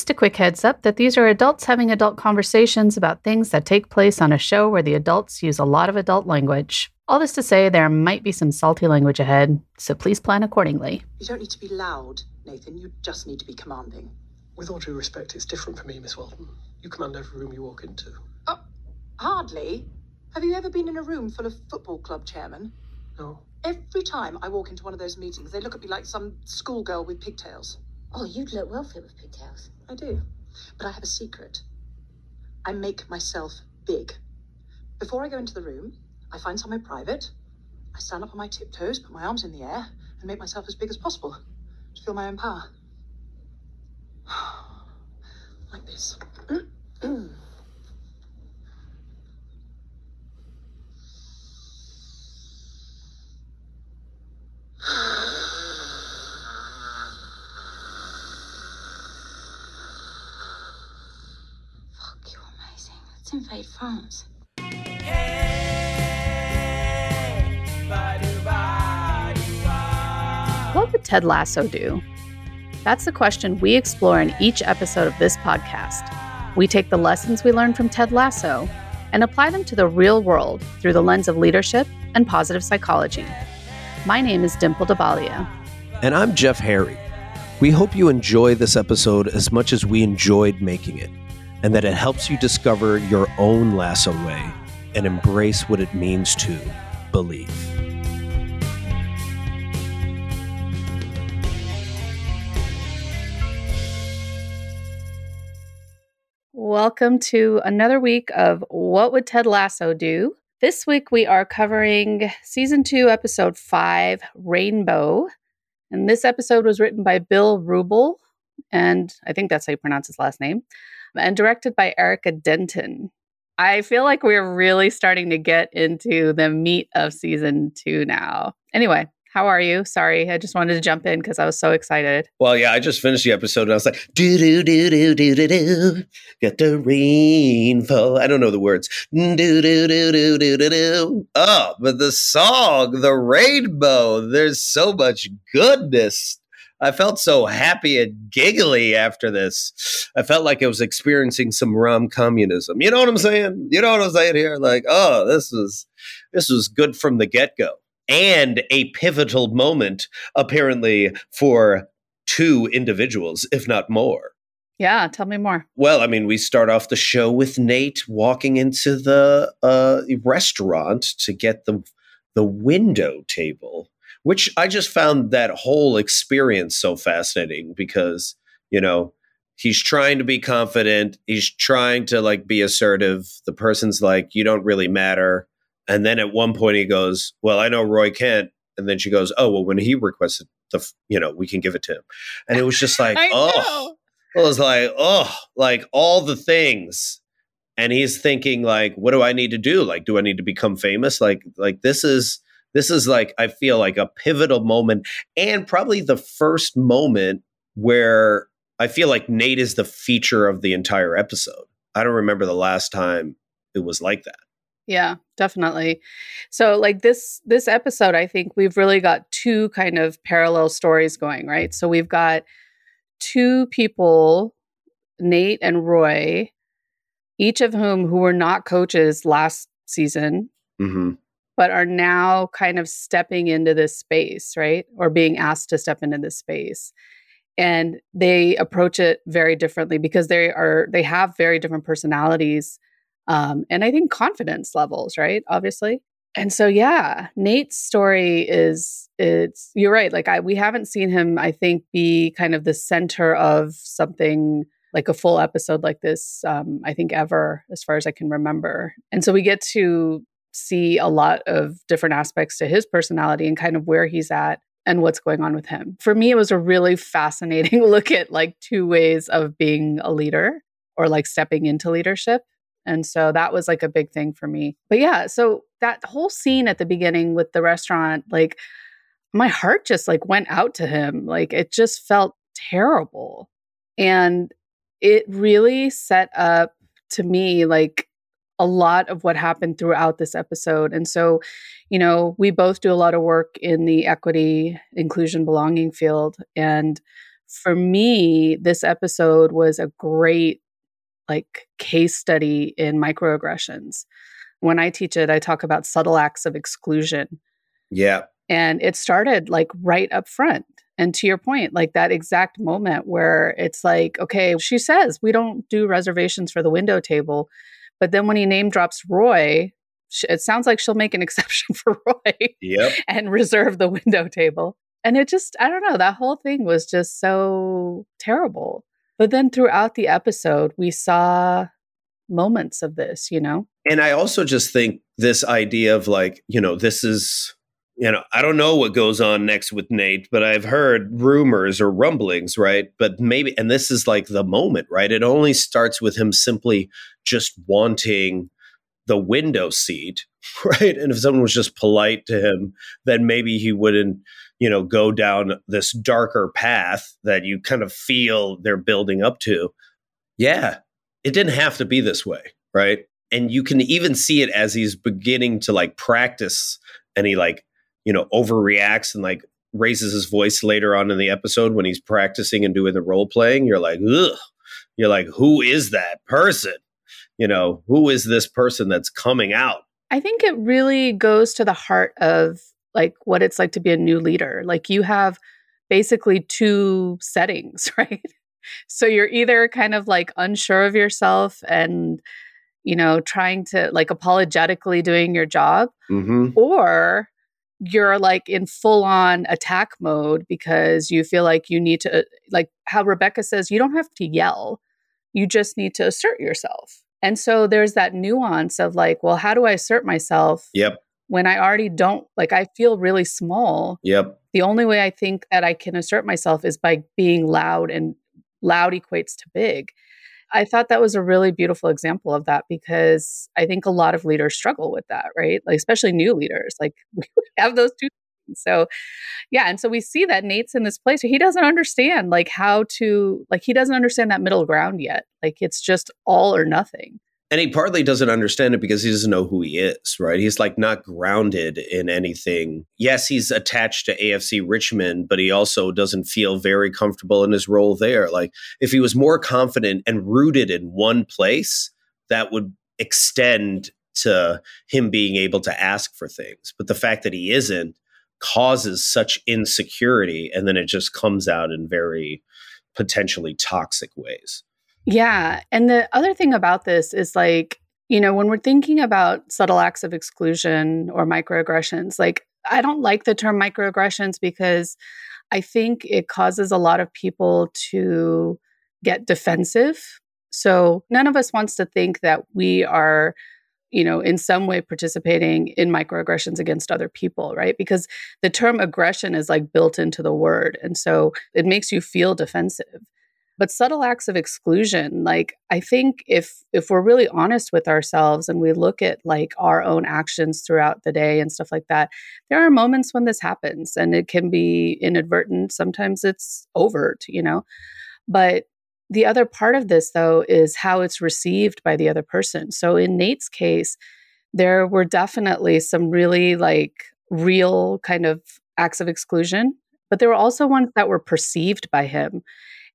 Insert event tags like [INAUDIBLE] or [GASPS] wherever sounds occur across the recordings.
Just a quick heads up that these are adults having adult conversations about things that take place on a show where the adults use a lot of adult language. All this to say, there might be some salty language ahead, so please plan accordingly. You don't need to be loud, Nathan. You just need to be commanding. With all due respect, it's different for me, Miss Walton. You command every room you walk into. Oh, hardly. Have you ever been in a room full of football club chairmen? No. Every time I walk into one of those meetings, they look at me like some schoolgirl with pigtails. Oh, you'd look well fit with pigtails. I do. But I have a secret. I make myself big. Before I go into the room, I find somewhere private. I stand up on my tiptoes, put my arms in the air, and make myself as big as possible to feel my own power. [SIGHS] like this. [CLEARS THROAT] Fuck, you're amazing. Let's invade France. What would Ted Lasso do? That's the question we explore in each episode of this podcast. We take the lessons we learned from Ted Lasso and apply them to the real world through the lens of leadership and positive psychology. My name is Dimple Dhabalia. And I'm Jeff Harry. We hope you enjoy this episode as much as we enjoyed making it, and that it helps you discover your own lasso way and embrace what it means to believe. Welcome to another week of What Would Ted Lasso Do? This week we are covering season two, episode five, Rainbow. And this episode was written by Bill Wrubel, and I think that's how you pronounce his last name, and directed by Erica Dunton. I feel like we're really starting to get into the meat of season two now. Anyway, how are you? Sorry, I just wanted to jump in because I was so excited. Well, yeah, I just finished the episode and I was like, do do do do do do do, get the rainfall. I don't know the words. Do do do do do do do. Oh, but the song, the rainbow. There's so much goodness. I felt so happy and giggly after this. I felt like I was experiencing some rom communism. You know what I'm saying? You know what I'm saying here? Like, oh, this was this was good from the get go and a pivotal moment, apparently, for two individuals, if not more. Yeah, tell me more. Well, I mean, we start off the show with Nate walking into the uh, restaurant to get the the window table, which I just found that whole experience so fascinating because you know he's trying to be confident, he's trying to like be assertive. The person's like, "You don't really matter." And then at one point he goes, "Well, I know Roy Kent." And then she goes, "Oh, well, when he requested the, you know, we can give it to him." And it was just [LAUGHS] like, oh, it was like, oh, like all the things. And he's thinking, like, what do I need to do? Like, do I need to become famous? Like, like this is this is like I feel like a pivotal moment, and probably the first moment where I feel like Nate is the feature of the entire episode. I don't remember the last time it was like that. Yeah, definitely. So like this this episode I think we've really got two kind of parallel stories going, right? So we've got two people, Nate and Roy, each of whom who were not coaches last season, Mm-hmm. But are now kind of stepping into this space, right? Or being asked to step into this space. And they approach it very differently because they are they have very different personalities um, and I think confidence levels, right? Obviously. And so, yeah, Nate's story is it's you're right. Like I, we haven't seen him, I think, be kind of the center of something like a full episode like this. Um, I think ever, as far as I can remember. And so we get to see a lot of different aspects to his personality and kind of where he's at and what's going on with him. For me, it was a really fascinating [LAUGHS] look at like two ways of being a leader or like stepping into leadership. And so that was like a big thing for me. But yeah, so that whole scene at the beginning with the restaurant, like my heart just like went out to him. Like it just felt terrible. And it really set up to me like a lot of what happened throughout this episode. And so, you know, we both do a lot of work in the equity, inclusion, belonging field. And for me, this episode was a great like case study in microaggressions. When I teach it, I talk about subtle acts of exclusion. Yeah. And it started like right up front. And to your point, like that exact moment where it's like, okay, she says we don't do reservations for the window table. But then when he name drops Roy, it sounds like she'll make an [LAUGHS] exception for Roy Yep. [LAUGHS] and reserve the window table. And it just, I don't know, that whole thing was just so terrible. But then throughout the episode, we saw moments of this, you know? And I also just think this idea of like, you know, this is, you know, I don't know what goes on next with Nate, but I've heard rumors or rumblings, right? But maybe, and this is like the moment, right? It only starts with him simply just wanting the window seat, [LAUGHS] right? And if someone was just polite to him, then maybe he wouldn't, you know, go down this darker path that you kind of feel they're building up to. Yeah, it didn't have to be this way, right? And you can even see it as he's beginning to like practice and he like, you know, overreacts and like raises his voice later on in the episode when he's practicing and doing the role playing. You're like, ugh. You're like, who is that person? You know, who is this person that's coming out? I think it really goes to the heart of like what it's like to be a new leader. Like you have basically two settings, [LAUGHS] right? So you're either kind of like unsure of yourself and you know trying to like apologetically doing your job Mm-hmm. or you're like in full on attack mode because you feel like you need to uh, like how Rebecca says you don't have to yell you just need to assert yourself and so there's that nuance of like well how do I assert myself Yep. when I already don't like I feel really small Yep. the only way I think that I can assert myself is by being loud and loud equates to big. I thought that was a really beautiful example of that because I think a lot of leaders struggle with that, right? Like especially new leaders, like [LAUGHS] we have those two things. So yeah, and so we see that Nate's in this place where he doesn't understand like how to like he doesn't understand that middle ground yet. Like it's just all or nothing. And he partly doesn't understand it because he doesn't know who he is, right? He's like not grounded in anything. Yes, he's attached to AFC Richmond, but he also doesn't feel very comfortable in his role there. Like if he was more confident and rooted in one place, that would extend to him being able to ask for things. But the fact that he isn't causes such insecurity and then it just comes out in very potentially toxic ways. Yeah. And the other thing about this is like, you know, when we're thinking about subtle acts of exclusion or microaggressions, like, I don't like the term microaggressions because I think it causes a lot of people to get defensive. So none of us wants to think that we are, you know, in some way participating in microaggressions against other people, right? Because the term aggression is like built into the word. And so it makes you feel defensive but subtle acts of exclusion like i think if if we're really honest with ourselves and we look at like our own actions throughout the day and stuff like that there are moments when this happens and it can be inadvertent. Sometimes it's overt you know? But the other part of this though is how it's received by the other person. So in nate's case there were definitely some really like real kind of acts of exclusion but there were also ones that were perceived by him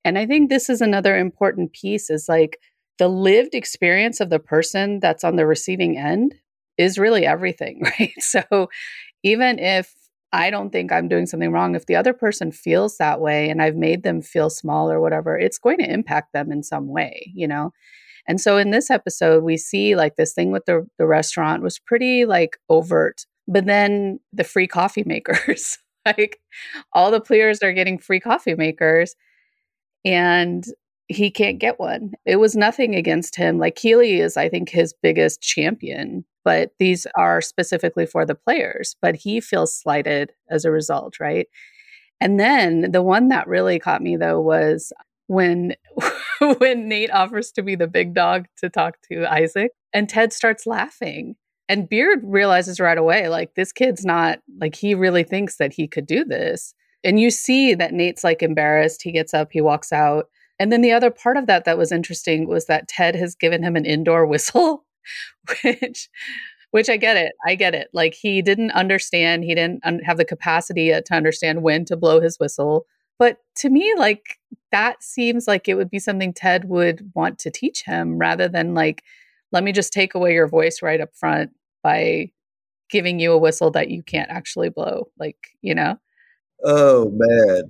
and I think this is another important piece is like the lived experience of the person that's on the receiving end is really everything, [LAUGHS] right? So even if I don't think I'm doing something wrong, if the other person feels that way and I've made them feel small or whatever, it's going to impact them in some way, you know? And so in this episode, we see like this thing with the, the restaurant was pretty like overt, but then the free coffee makers, [LAUGHS] like all the players are getting free coffee makers and he can't get one. It was nothing against him. Like Keeley is, I think, his biggest champion, but these are specifically for the players. But he feels slighted as a result, right? And then the one that really caught me though was when [LAUGHS] when Nate offers to be the big dog to talk to Isaac, and Ted starts laughing. And Beard realizes right away, like, this kid's not, like, he really thinks that he could do this. And you see that Nate's like embarrassed. He gets up, he walks out. And then the other part of that that was interesting was that Ted has given him an indoor [LAUGHS] whistle, which which I get it. I get it. Like he didn't understand, he didn't un- have the capacity to understand when to blow his whistle. But to me, like that seems like it would be something Ted would want to teach him rather than like, let me just take away your voice right up front by giving you a whistle that you can't actually blow. Like, you know? Oh, man.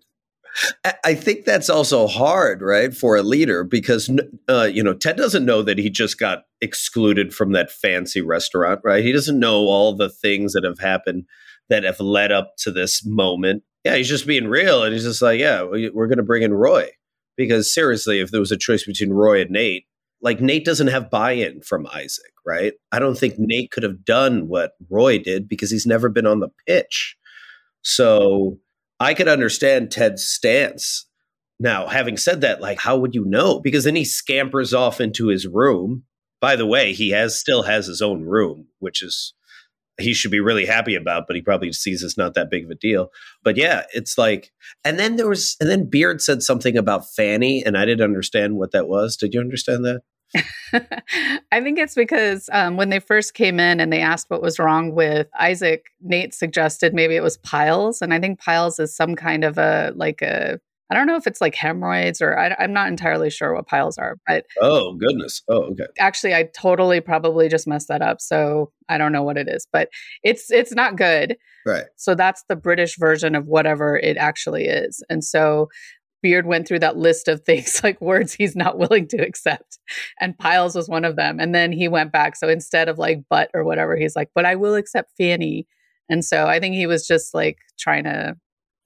I think that's also hard, right, for a leader because uh, you know Ted doesn't know that he just got excluded from that fancy restaurant, right? He doesn't know all the things that have happened that have led up to this moment. Yeah, he's just being real, and he's just like, yeah, we're going to bring in Roy because seriously, if there was a choice between Roy and Nate, like Nate doesn't have buy-in from Isaac, right? I don't think Nate could have done what Roy did because he's never been on the pitch. So I could understand Ted's stance. Now, having said that, like, how would you know? Because then he scampers off into his room. By the way, he has still has his own room, which is he should be really happy about, but he probably sees it's not that big of a deal. But yeah, it's like, and then there was, and then Beard said something about Fanny, and I didn't understand what that was. Did you understand that? [LAUGHS] I think it's because um, when they first came in and they asked what was wrong with Isaac, Nate suggested maybe it was piles. And I think piles is some kind of a, like a, I don't know if it's like hemorrhoids or I, am not entirely sure what piles are, but. Oh, goodness. Oh, okay. Actually, I totally probably just messed that up. So I don't know what it is, but it's, it's not good. Right. So that's the British version of whatever it actually is. And so Beard went through that list of things [LAUGHS] like words he's not willing to accept. And piles was one of them. And then he went back. So instead of like but or whatever, he's like, but I will accept Fanny. And so I think he was just like trying to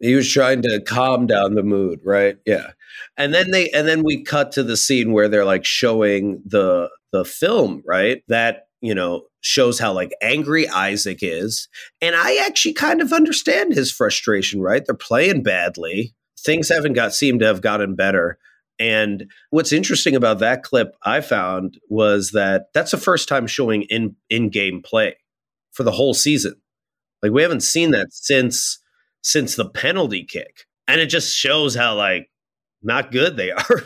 he was trying to calm down the mood, right? Yeah. And then they and then we cut to the scene where they're like showing the the film, right? That, you know, shows how like angry Isaac is. And I actually kind of understand his frustration, right? They're playing badly things haven't got seem to have gotten better. And what's interesting about that clip I found was that that's the first time showing in in game play for the whole season. Like we haven't seen that since since the penalty kick. And it just shows how like not good they [LAUGHS] are.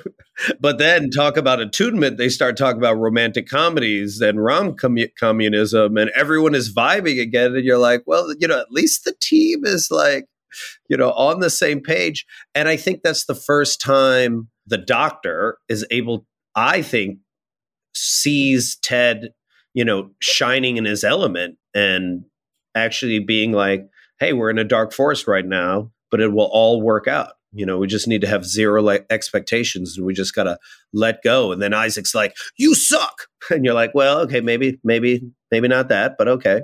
but then talk about attunement, they start talking about romantic comedies and rom communism and everyone is vibing again and you're like, well, you know, at least the team is like you know, on the same page. And I think that's the first time the doctor is able, I think, sees Ted, you know, shining in his element and actually being like, hey, we're in a dark forest right now, but it will all work out. You know, we just need to have zero expectations and we just got to let go. And then Isaac's like, you suck. [LAUGHS] And you're like, well, okay, maybe, maybe, maybe not that, but okay.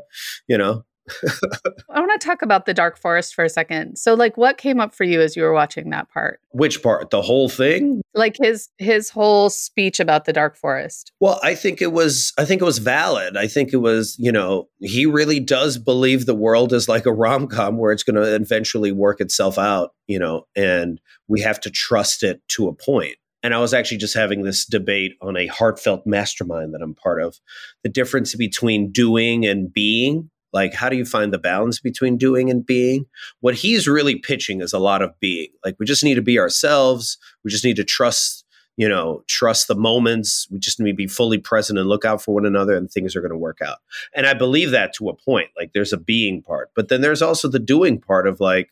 You know, [LAUGHS] I want to talk about the Dark Forest for a second. So like what came up for you as you were watching that part? Which part? The whole thing? Mm, like his his whole speech about the Dark Forest. Well, I think it was I think it was valid. I think it was, you know, he really does believe the world is like a rom-com where it's going to eventually work itself out, you know, and we have to trust it to a point. And I was actually just having this debate on a heartfelt mastermind that I'm part of. The difference between doing and being like, how do you find the balance between doing and being? What he's really pitching is a lot of being. Like, we just need to be ourselves. We just need to trust, you know, trust the moments. We just need to be fully present and look out for one another, and things are going to work out. And I believe that to a point. Like, there's a being part, but then there's also the doing part of like,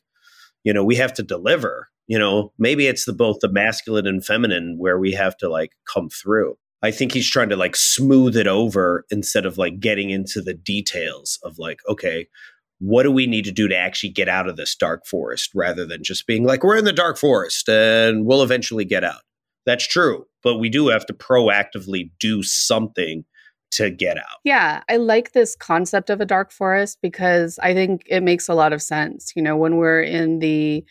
you know, we have to deliver. You know, maybe it's the both the masculine and feminine where we have to like come through. I think he's trying to like smooth it over instead of like getting into the details of like, okay, what do we need to do to actually get out of this dark forest rather than just being like, we're in the dark forest and we'll eventually get out. That's true. But we do have to proactively do something to get out. Yeah, I like this concept of a dark forest because I think it makes a lot of sense. You know, when we're in the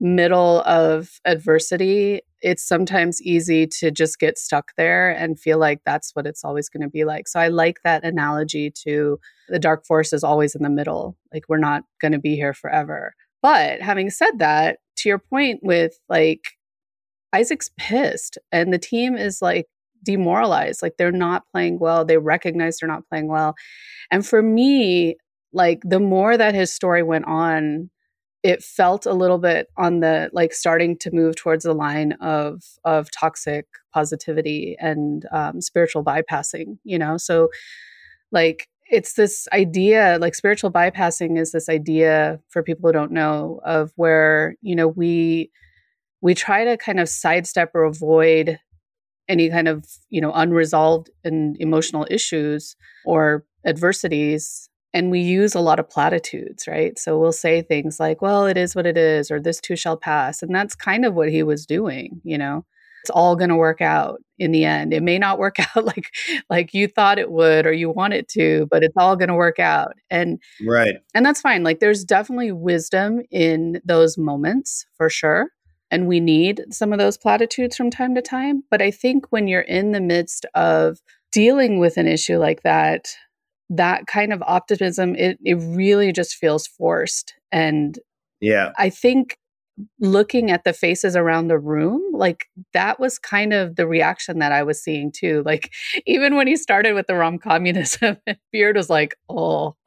middle of adversity, it's sometimes easy to just get stuck there and feel like that's what it's always going to be like. So I like that analogy to the dark forest is always in the middle. Like we're not going to be here forever. But having said that, to your point with like Isaac's pissed and the team is like demoralized. Like they're not playing well. They recognize they're not playing well. And for me, like the more that his story went on, it felt a little bit on the like starting to move towards the line of of toxic positivity and um, spiritual bypassing you know? So like it's this idea like spiritual bypassing is this idea for people who don't know of where you know we we try to kind of sidestep or avoid any kind of you know unresolved and emotional issues or adversities and we use a lot of platitudes right? So we'll say things like well it is what it is or this too shall pass and that's kind of what he was doing you know? It's all going to work out in the end. It may not work [LAUGHS] out like like you thought it would or you want it to but it's all going to work out and right. and that's fine like there's definitely wisdom in those moments for sure and we need some of those platitudes from time to time. But I think when you're in the midst of dealing with an issue like that, that kind of optimism, it, it really just feels forced. And yeah, I think looking at the faces around the room, like that was kind of the reaction that I was seeing too. Like [LAUGHS] even when he started with the rom communism, [LAUGHS] Beard was like, oh. [LAUGHS]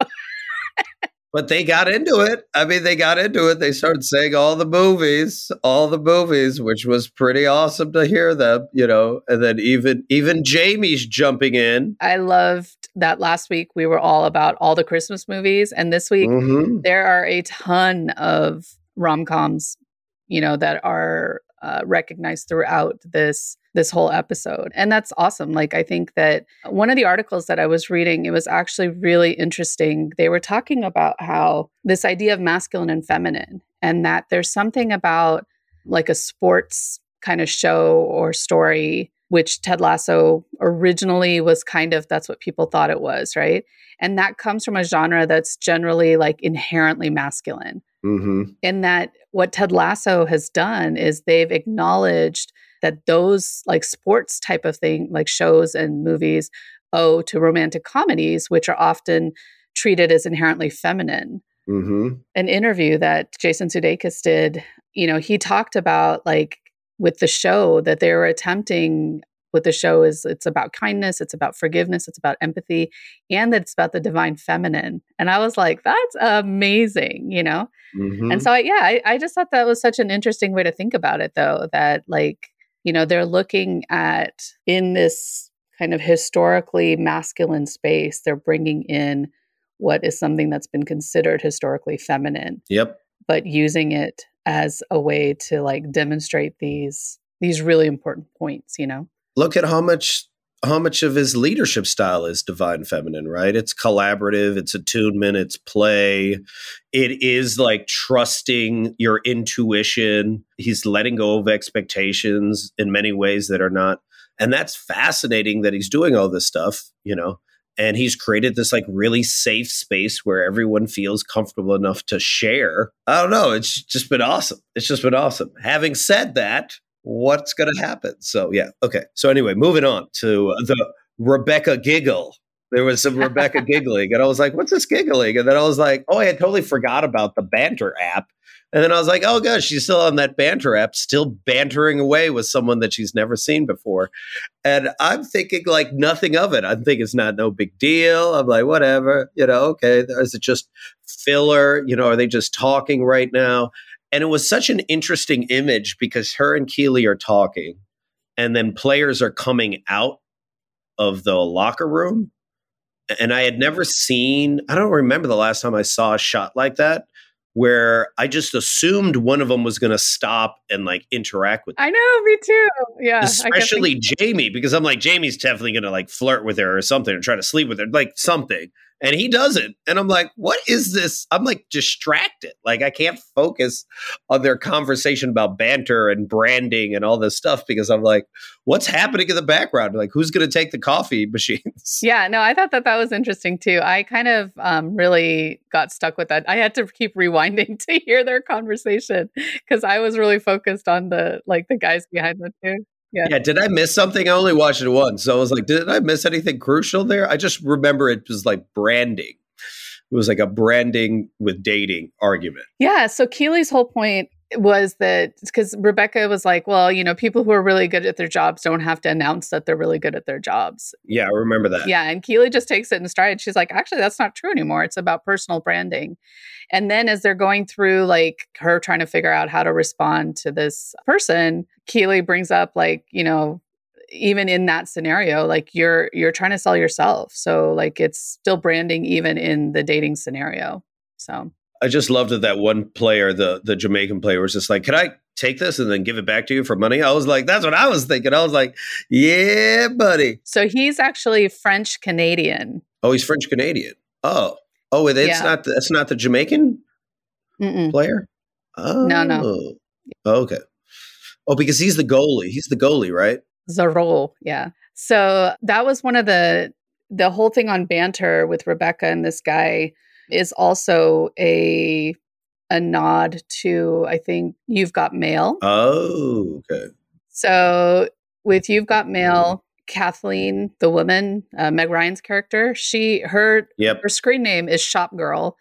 But they got into it. I mean, they got into it. They started saying all the movies, all the movies, which was pretty awesome to hear them, you know. And then even even Jamie's jumping in. I loved that last week we were all about all the Christmas movies, and this week mm-hmm. there are a ton of rom coms, you know, that are uh, recognized throughout this this whole episode. And that's awesome. Like, I think that one of the articles that I was reading, it was actually really interesting. They were talking about how this idea of masculine and feminine, and that there's something about like a sports kind of show or story, which Ted Lasso originally was kind of that's what people thought it was, right? And that comes from a genre that's generally like inherently masculine. Mm-hmm. In that, what Ted Lasso has done is they've acknowledged that those like sports type of thing, like shows and movies, owe to romantic comedies, which are often treated as inherently feminine. Mm-hmm. An interview that Jason Sudeikis did, you know, he talked about like with the show that they were attempting with the show is it's about kindness, it's about forgiveness, it's about empathy, and that it's about the divine feminine. And I was like, that's amazing, you know? Mm-hmm. And so, yeah, I, I just thought that was such an interesting way to think about it, though, that like you know, they're looking at in this kind of historically masculine space, they're bringing in what is something that's been considered historically feminine. Yep. But using it as a way to like demonstrate these these really important points, you know. Look at how much how much of his leadership style is divine feminine, right? It's collaborative, it's attunement, it's play. It is like trusting your intuition. He's letting go of expectations in many ways that are not. And that's fascinating that he's doing all this stuff, you know. And he's created this like really safe space where everyone feels comfortable enough to share. I don't know. It's just been awesome. It's just been awesome. Having said that, what's going to happen? So, yeah. Okay. So, anyway, moving on to uh, the Rebecca giggle. There was some Rebecca [LAUGHS] giggling, and I was like, what's this giggling? And then I was like, oh, I had totally forgot about the banter app. And then I was like, oh gosh, she's still on that banter app, still bantering away with someone that she's never seen before. And I'm thinking like nothing of it. I'm thinking it's not no big deal. I'm like, whatever, you know, okay. Is it just filler? You know, are they just talking right now? And it was such an interesting image because her and Keeley are talking, and then players are coming out of the locker room. And I had never seen, I don't remember the last time I saw a shot like that where I just assumed one of them was going to stop and like interact with. I know, me too. Yeah, especially Jamie because I'm like Jamie's definitely going to like flirt with her or something or try to sleep with her, like something and he doesn't. And I'm like, what is this? I'm like distracted. Like I can't focus on their conversation about banter and branding and all this stuff because I'm like, what's happening in the background? Like who's going to take the coffee [LAUGHS] machines? Yeah, no, I thought that that was interesting too. I kind of um, really got stuck with that. I had to keep rewinding [LAUGHS] to hear their conversation because I was really focused on the like the guys behind the too. Yeah. yeah. Did I miss something? I only watched it once. So I was like, did I miss anything crucial there? I just remember it was like branding. It was like a branding with dating argument. Yeah. So Keeley's whole point was that because Rebecca was like, well, you know, people who are really good at their jobs don't have to announce that they're really good at their jobs. Yeah, I remember that. Yeah. And Keeley just takes it in stride. She's like, actually, that's not true anymore. It's about personal branding. And then as they're going through, like her trying to figure out how to respond to this person, Keeley brings up, like, you know, even in that scenario like you're you're trying to sell yourself so like it's still branding even in the dating scenario so I just loved that that one player, the the Jamaican player, was just like, "Can I take this and then give it back to you for money?" I was like, "That's what I was thinking." I was like, "Yeah, buddy." So he's actually French Canadian. Oh, he's French Canadian. Oh, oh, it's Yeah. not. That's not the Jamaican Mm-mm. player. Oh, No, no. Oh. Okay. Oh, because he's the goalie. He's the goalie, right? Zoreaux, yeah. So that was one of the the whole thing on banter with Rebecca and this guy is also a a nod to I think You've Got Mail. Oh, okay. So with You've Got Mail, Kathleen, the woman, uh, Meg Ryan's character, she her Yep. her screen name is Shop Girl,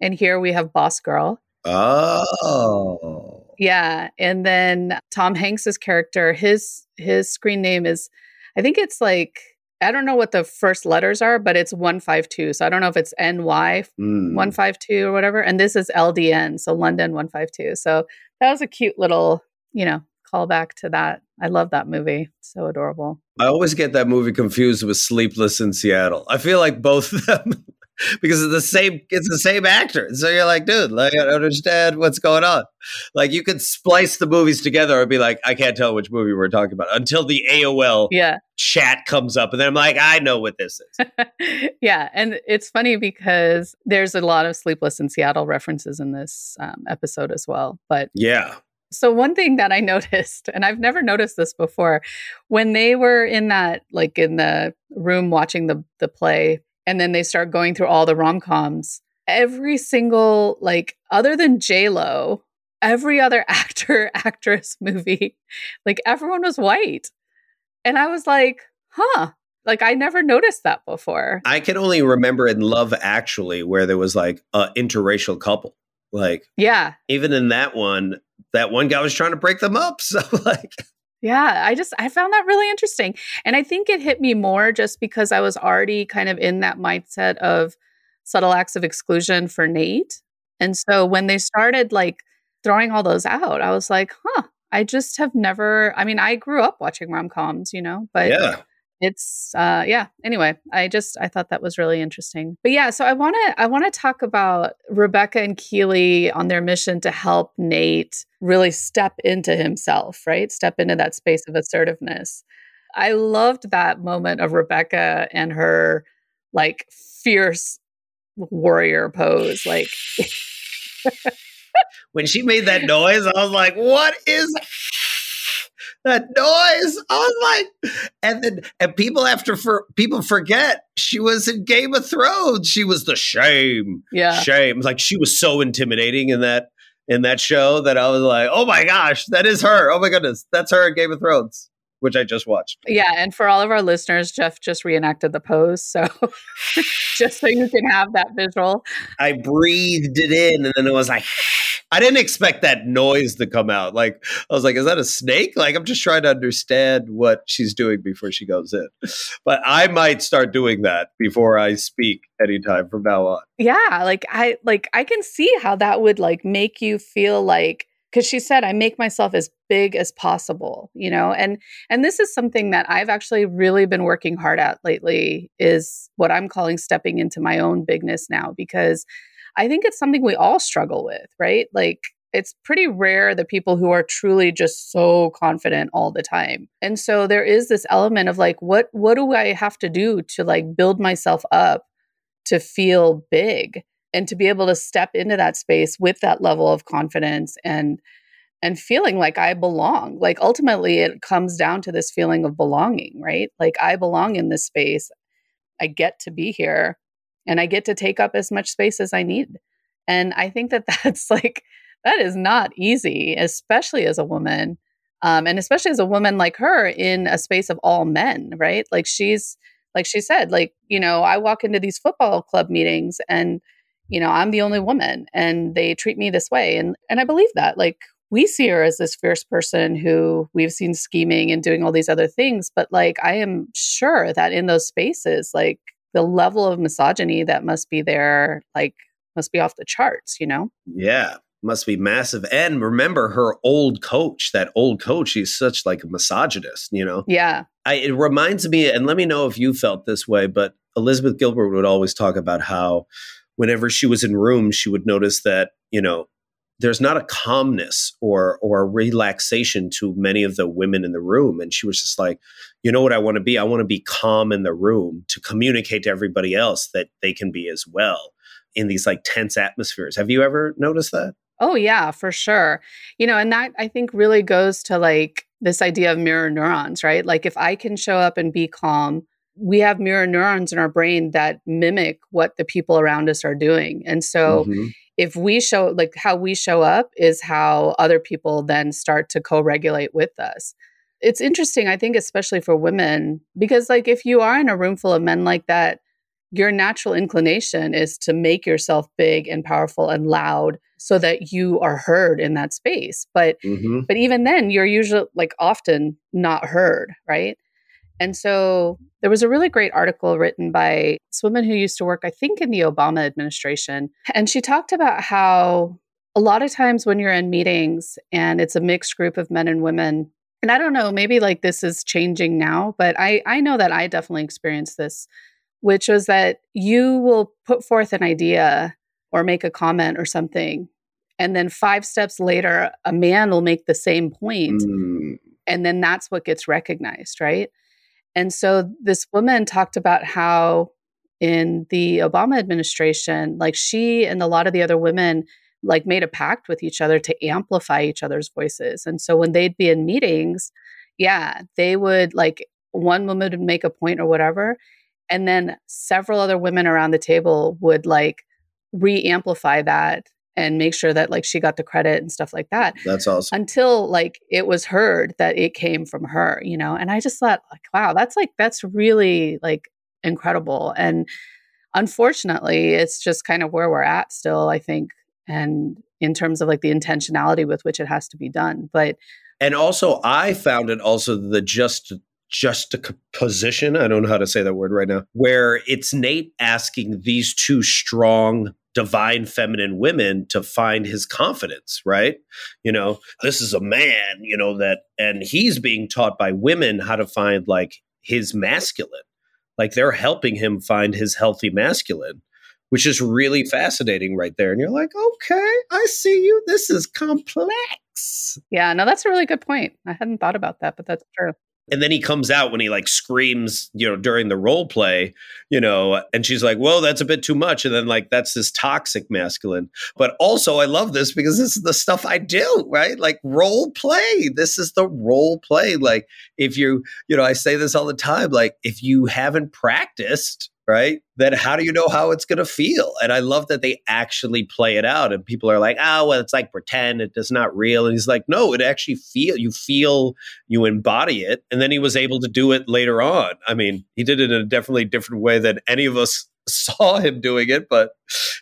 and here we have Boss Girl. Oh. Yeah, and then Tom Hanks's character, his his screen name is, I think it's like I don't know what the first letters are, but it's one five two. So I don't know if it's NY one mm. five two or whatever, and this is LDN, so London one five two. So that was a cute little, you know, callback to that. I love that movie. So adorable. I always get that movie confused with Sleepless in Seattle. I feel like both of them [LAUGHS] because it's the same it's the same actor. So you're like, dude, like I don't understand what's going on. Like you could splice the movies together and be like, I can't tell which movie we're talking about until the AOL Yeah. chat comes up and then I'm like, I know what this is. [LAUGHS] yeah, and it's funny because there's a lot of Sleepless in Seattle references in this um, episode as well. But Yeah. So one thing that I [LAUGHS] noticed, and I've never noticed this before, when they were in that like in the room watching the the play, and then they start going through all the rom coms, every single like other than J Lo, every other [LAUGHS] actor actress movie, like everyone was white, and I was like, huh, like I never noticed that before. I can only remember in Love Actually where there was like a interracial couple. Like Yeah, even in that one, that one guy was trying to break them up. [LAUGHS] So like Yeah, I just I found that really interesting. And I think it hit me more just because I was already kind of in that mindset of subtle acts of exclusion for Nate. And so when they started like throwing all those out, I was like, "Huh, I just have never I mean, I grew up watching rom-coms, you know, but yeah. It's uh yeah anyway i just i thought that was really interesting. But yeah so i want to i want to talk about rebecca and keeley on their mission to help nate really step into himself right? Step into that space of assertiveness. I loved that moment of rebecca and her like fierce warrior pose like [LAUGHS] when she made that noise, I was like, "What is that noise?" I was like, and then and people after for people forget she was in Game of Thrones. She was the shame, yeah shame. Like she was so intimidating in that in that show that I was like, "Oh my gosh, that is her! Oh my goodness, that's her in Game of Thrones." Which I just watched. Yeah, and for all of our listeners, Jeff just reenacted the pose. So [LAUGHS] just so you can have that visual. I breathed it in, and then it was like, I didn't expect that noise to come out. Like I was like, is that a snake? Like I'm just trying to understand what she's doing before she goes in. But I might start doing that before I speak anytime from now on. Yeah, like I like I can see how that would like make you feel like cuz she said I make myself as big as possible, you know. And and this is something that I've actually really been working hard at lately is what I'm calling stepping into my own bigness now because I think it's something we all struggle with, right? Like it's pretty rare the people who are truly just so confident all the time. And so there is this element of like what what do I have to do to like build myself up to feel big and to be able to step into that space with that level of confidence and and feeling like I belong. Like ultimately it comes down to this feeling of belonging, right? Like I belong in this space. I get to be here and I get to take up as much space as I need. And I think that [LAUGHS] that's like that is not easy, especially as a woman. Um, and especially as a woman like her in a space of all men, right? Like she's like she said, like, you know, I walk into these football club meetings and, you know, I'm the only woman and they treat me this way. And and I believe that. Like we see her as this fierce person who we've seen scheming and doing all these other things. But like I am sure that in those spaces, like the level of misogyny that must be there, like must be off the charts, you know? Yeah. Must be massive. And remember her old coach, that old coach, he's such like a misogynist, you know? Yeah. I, it reminds me, and let me know if you felt this way, but Elizabeth Gilbert would always talk about how whenever she was in rooms, she would notice that, you know, there's not a calmness or or a relaxation to many of the women in the room. And she was just like you know what i want to be? I want to be calm in the room to communicate to everybody else that they can be as well in these like tense atmospheres. Have you ever noticed that? Oh yeah for sure. You know and that i think really goes to like this idea of mirror neurons right? Like if i can show up and be calm we have mirror neurons in our brain that mimic what the people around us are doing. And so mm-hmm if we show like how we show up is how other people then start to co-regulate with us. It's interesting i think especially for women because like if you are in a room full of men like that your natural inclination is to make yourself big and powerful and loud so that you are heard in that space. But mm-hmm. but even then you're usually like often not heard right and so there was a really great article written by this woman who used to work, I think, in the Obama administration. And she talked about how a lot of times when you're in meetings and it's a mixed group of men and women, and I don't know, maybe like this is changing now, but I, I know that I definitely experienced this, which was that you will put forth an idea or make a comment or something. And then five steps later, a man will make the same point, mm. And then that's what gets recognized, right? And so this woman talked about how in the Obama administration, like she and a lot of the other women like made a pact with each other to amplify each other's voices. And so when they'd be in meetings, yeah, they would like one woman would make a point or whatever, and then several other women around the table would like re-amplify that and make sure that like she got the credit and stuff like that. That's awesome. Until like it was heard that it came from her, you know. And I just thought like wow, that's like that's really like incredible. And unfortunately, it's just kind of where we're at still, I think, and in terms of like the intentionality with which it has to be done. But and also I found it also the just juxtaposition, I don't know how to say that word right now, where it's Nate asking these two strong divine feminine women to find his confidence, right? You know, this is a man, you know, that, and he's being taught by women how to find like his masculine. Like they're helping him find his healthy masculine, which is really fascinating right there. And you're like, okay, I see you. This is complex. Yeah, no, that's a really good point. I hadn't thought about that, but that's true and then he comes out when he like screams you know during the role play you know and she's like whoa that's a bit too much. And then like that's this toxic masculine. But also i love this because this is the stuff i do right? Like role play. This is the role play. Like if you you know i say this all the time like if you haven't practiced right? Then how do you know how it's going to feel? And I love that they actually play it out. And people are like, oh, well, it's like pretend, it's not real. And he's like, no, it actually feel you feel you embody it. And then he was able to do it later on. I mean, he did it in a definitely different way than any of us [LAUGHS] saw him doing it, but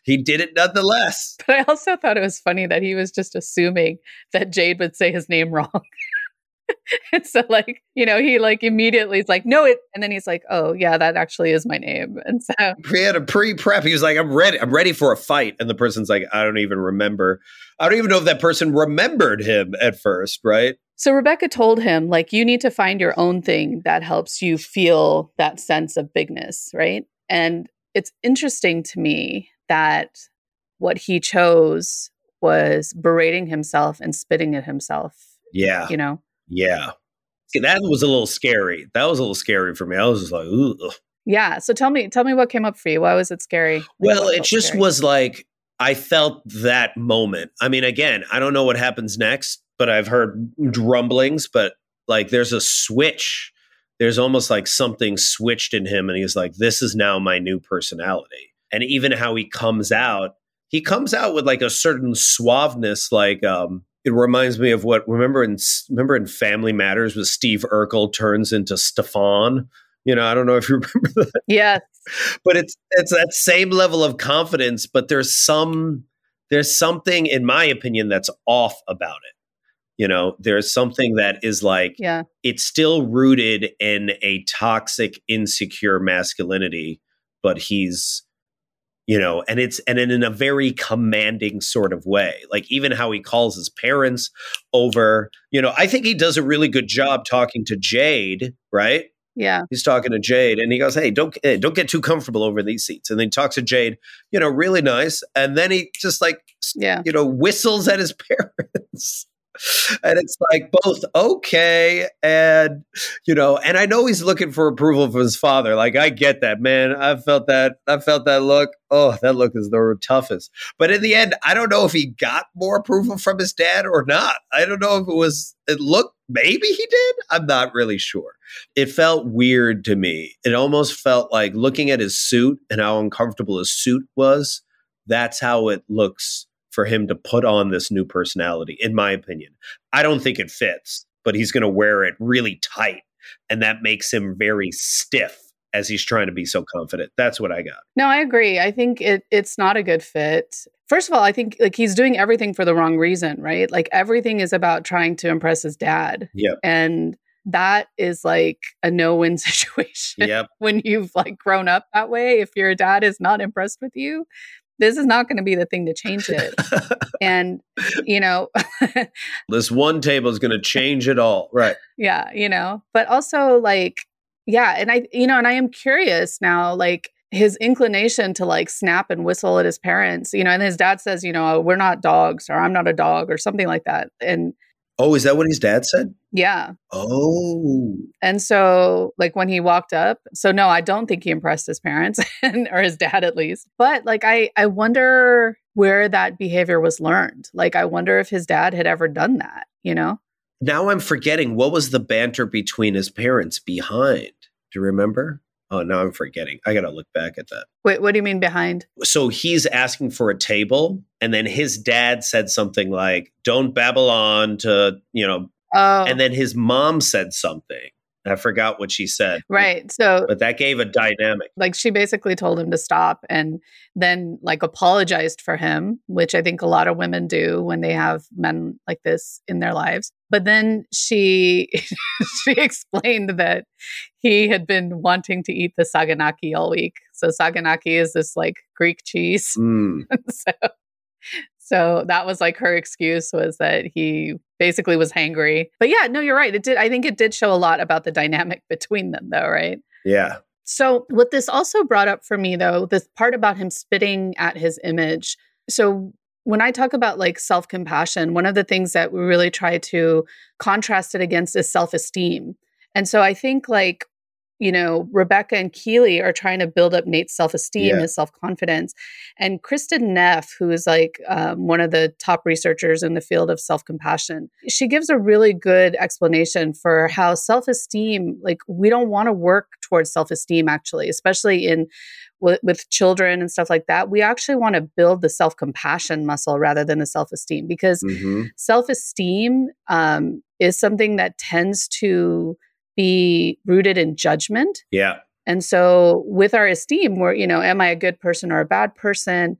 he did it nonetheless. But I also thought it was funny that he was just assuming that Jade would say his name [LAUGHS] wrong. [LAUGHS] and so like you know he like immediately is like no it and then he's like oh yeah that actually is my name. And so [LAUGHS] he had a pre-prep. He was like i'm ready i'm ready for a fight. And the person's like i don't even remember. I don't even know if that person remembered him at first right? So rebecca told him like you need to find your own thing that helps you feel that sense of bigness right? And it's interesting to me that what he chose was berating himself and spitting at himself yeah. you know yeah. That was a little scary. That was a little scary for me. I was just like, ooh. Yeah. So tell me, tell me what came up for you. Why was it scary? Like, well, it just scary? was like I felt that moment. I mean, again, I don't know what happens next, but I've heard rumblings, but like there's a switch. There's almost like something switched in him, and he's like, This is now my new personality. And even how he comes out, he comes out with like a certain suaveness, like um, it reminds me of what remember in remember in Family Matters with Steve Urkel turns into Stefan. You know, I don't know if you [LAUGHS] remember that. Yes. But it's it's that same level of confidence, but there's some there's something in my opinion that's off about it. You know, there's something that is like yeah. it's still rooted in a toxic insecure masculinity, but he's you know and it's and in a very commanding sort of way like even how he calls his parents over you know i think he does a really good job talking to jade right Yeah. He's talking to Jade, and he goes, "Hey, don't hey, don't get too comfortable over these seats." And then he talks to Jade, you know, really nice, and then he just like, Yeah. you know, whistles at his [LAUGHS] parents. And it's like both okay and you know, and I know he's looking for approval from his father. Like I get that, man. I felt that. I felt that look. Oh, that look is the toughest. But in the end, I don't know if he got more approval from his dad or not. I don't know if it was. It looked maybe he did. I'm not really sure. It felt weird to me. It almost felt like looking at his suit and how uncomfortable his suit was. That's how it looks for him to put on this new personality, in my opinion. I don't think it fits, but he's going to wear it really tight. And that makes him very stiff as he's trying to be so confident. That's what I got. No, I agree. I think it it's not a good fit. First of all, I think like he's doing everything for the wrong reason, right? Like everything is about trying to impress his dad. Yep. And that is like a no-win [LAUGHS] situation Yep. when you've like grown up that way. If your dad is not impressed with you, this is not going to be the thing to change it. [LAUGHS] and you know, [LAUGHS] this one table is going to change it all. Right. yeah, you know, but also like yeah, and I you know, and I am curious now like his inclination to like snap and whistle at his parents, you know, and his dad says, you know, oh, we're not dogs or I'm not a dog or something like that. And Oh, is that what his dad said? yeah. Oh. And so like when he walked up, so no, I don't think he impressed his parents [LAUGHS] and or his dad at least. But like I I wonder where that behavior was learned. Like I wonder if his dad had ever done that, you know? Now I'm forgetting what was the banter between his parents behind. Do you remember? Oh, now I'm forgetting. I got to look back at that. Wait, what do you mean behind? So he's asking for a table, and then his dad said something like, Don't babble on to, you know, Oh, and then his mom said something. I forgot what she said. right. So But that gave a dynamic. like she basically told him to stop and then like apologized for him which i think a lot of women do when they have men like this in their lives but then she [LAUGHS] she explained that he had been wanting to eat the saganaki all week so saganaki is this like greek cheese Mm. [LAUGHS] so so that was like her excuse was that he basically was hangry but yeah no you're right it did i think it did show a lot about the dynamic [LAUGHS] between them though right Yeah. so, what this also brought up for me, though, this part about him spitting at his image. So, when I talk about like self compassion, one of the things that we really try to contrast it against is self esteem. And so, I think like, you know, Rebecca and Keeley are trying to build up Nate's self esteem, Yeah. his self confidence. And Kristin Neff, who is like um, one of the top researchers in the field of self compassion, she gives a really good explanation for how self esteem, like, we don't want to work towards self esteem, actually, especially in with, with children and stuff like that. We actually want to build the self compassion muscle rather than the self esteem because Mhm. self esteem um, is something that tends to be rooted in judgment. Yeah. And so with our esteem, we're, you know, am I a good person or a bad person?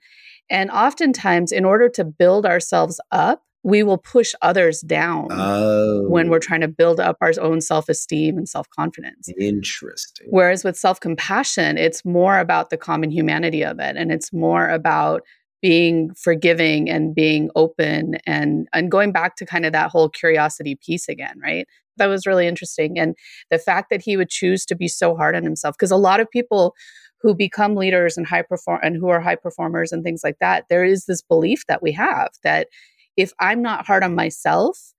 And oftentimes, in order to build ourselves up, we will push others down Oh. when we're trying to build up our own self esteem and self confidence. interesting. Whereas with self compassion, it's more about the common humanity of it. And it's more about being forgiving and being open and, and going back to kind of that whole curiosity piece again, right? That was really interesting. And the fact that he would choose to be so hard on himself, because a lot of people who become leaders and high perform and who are high performers and things like that, there is this belief that we have that if I'm not hard on myself,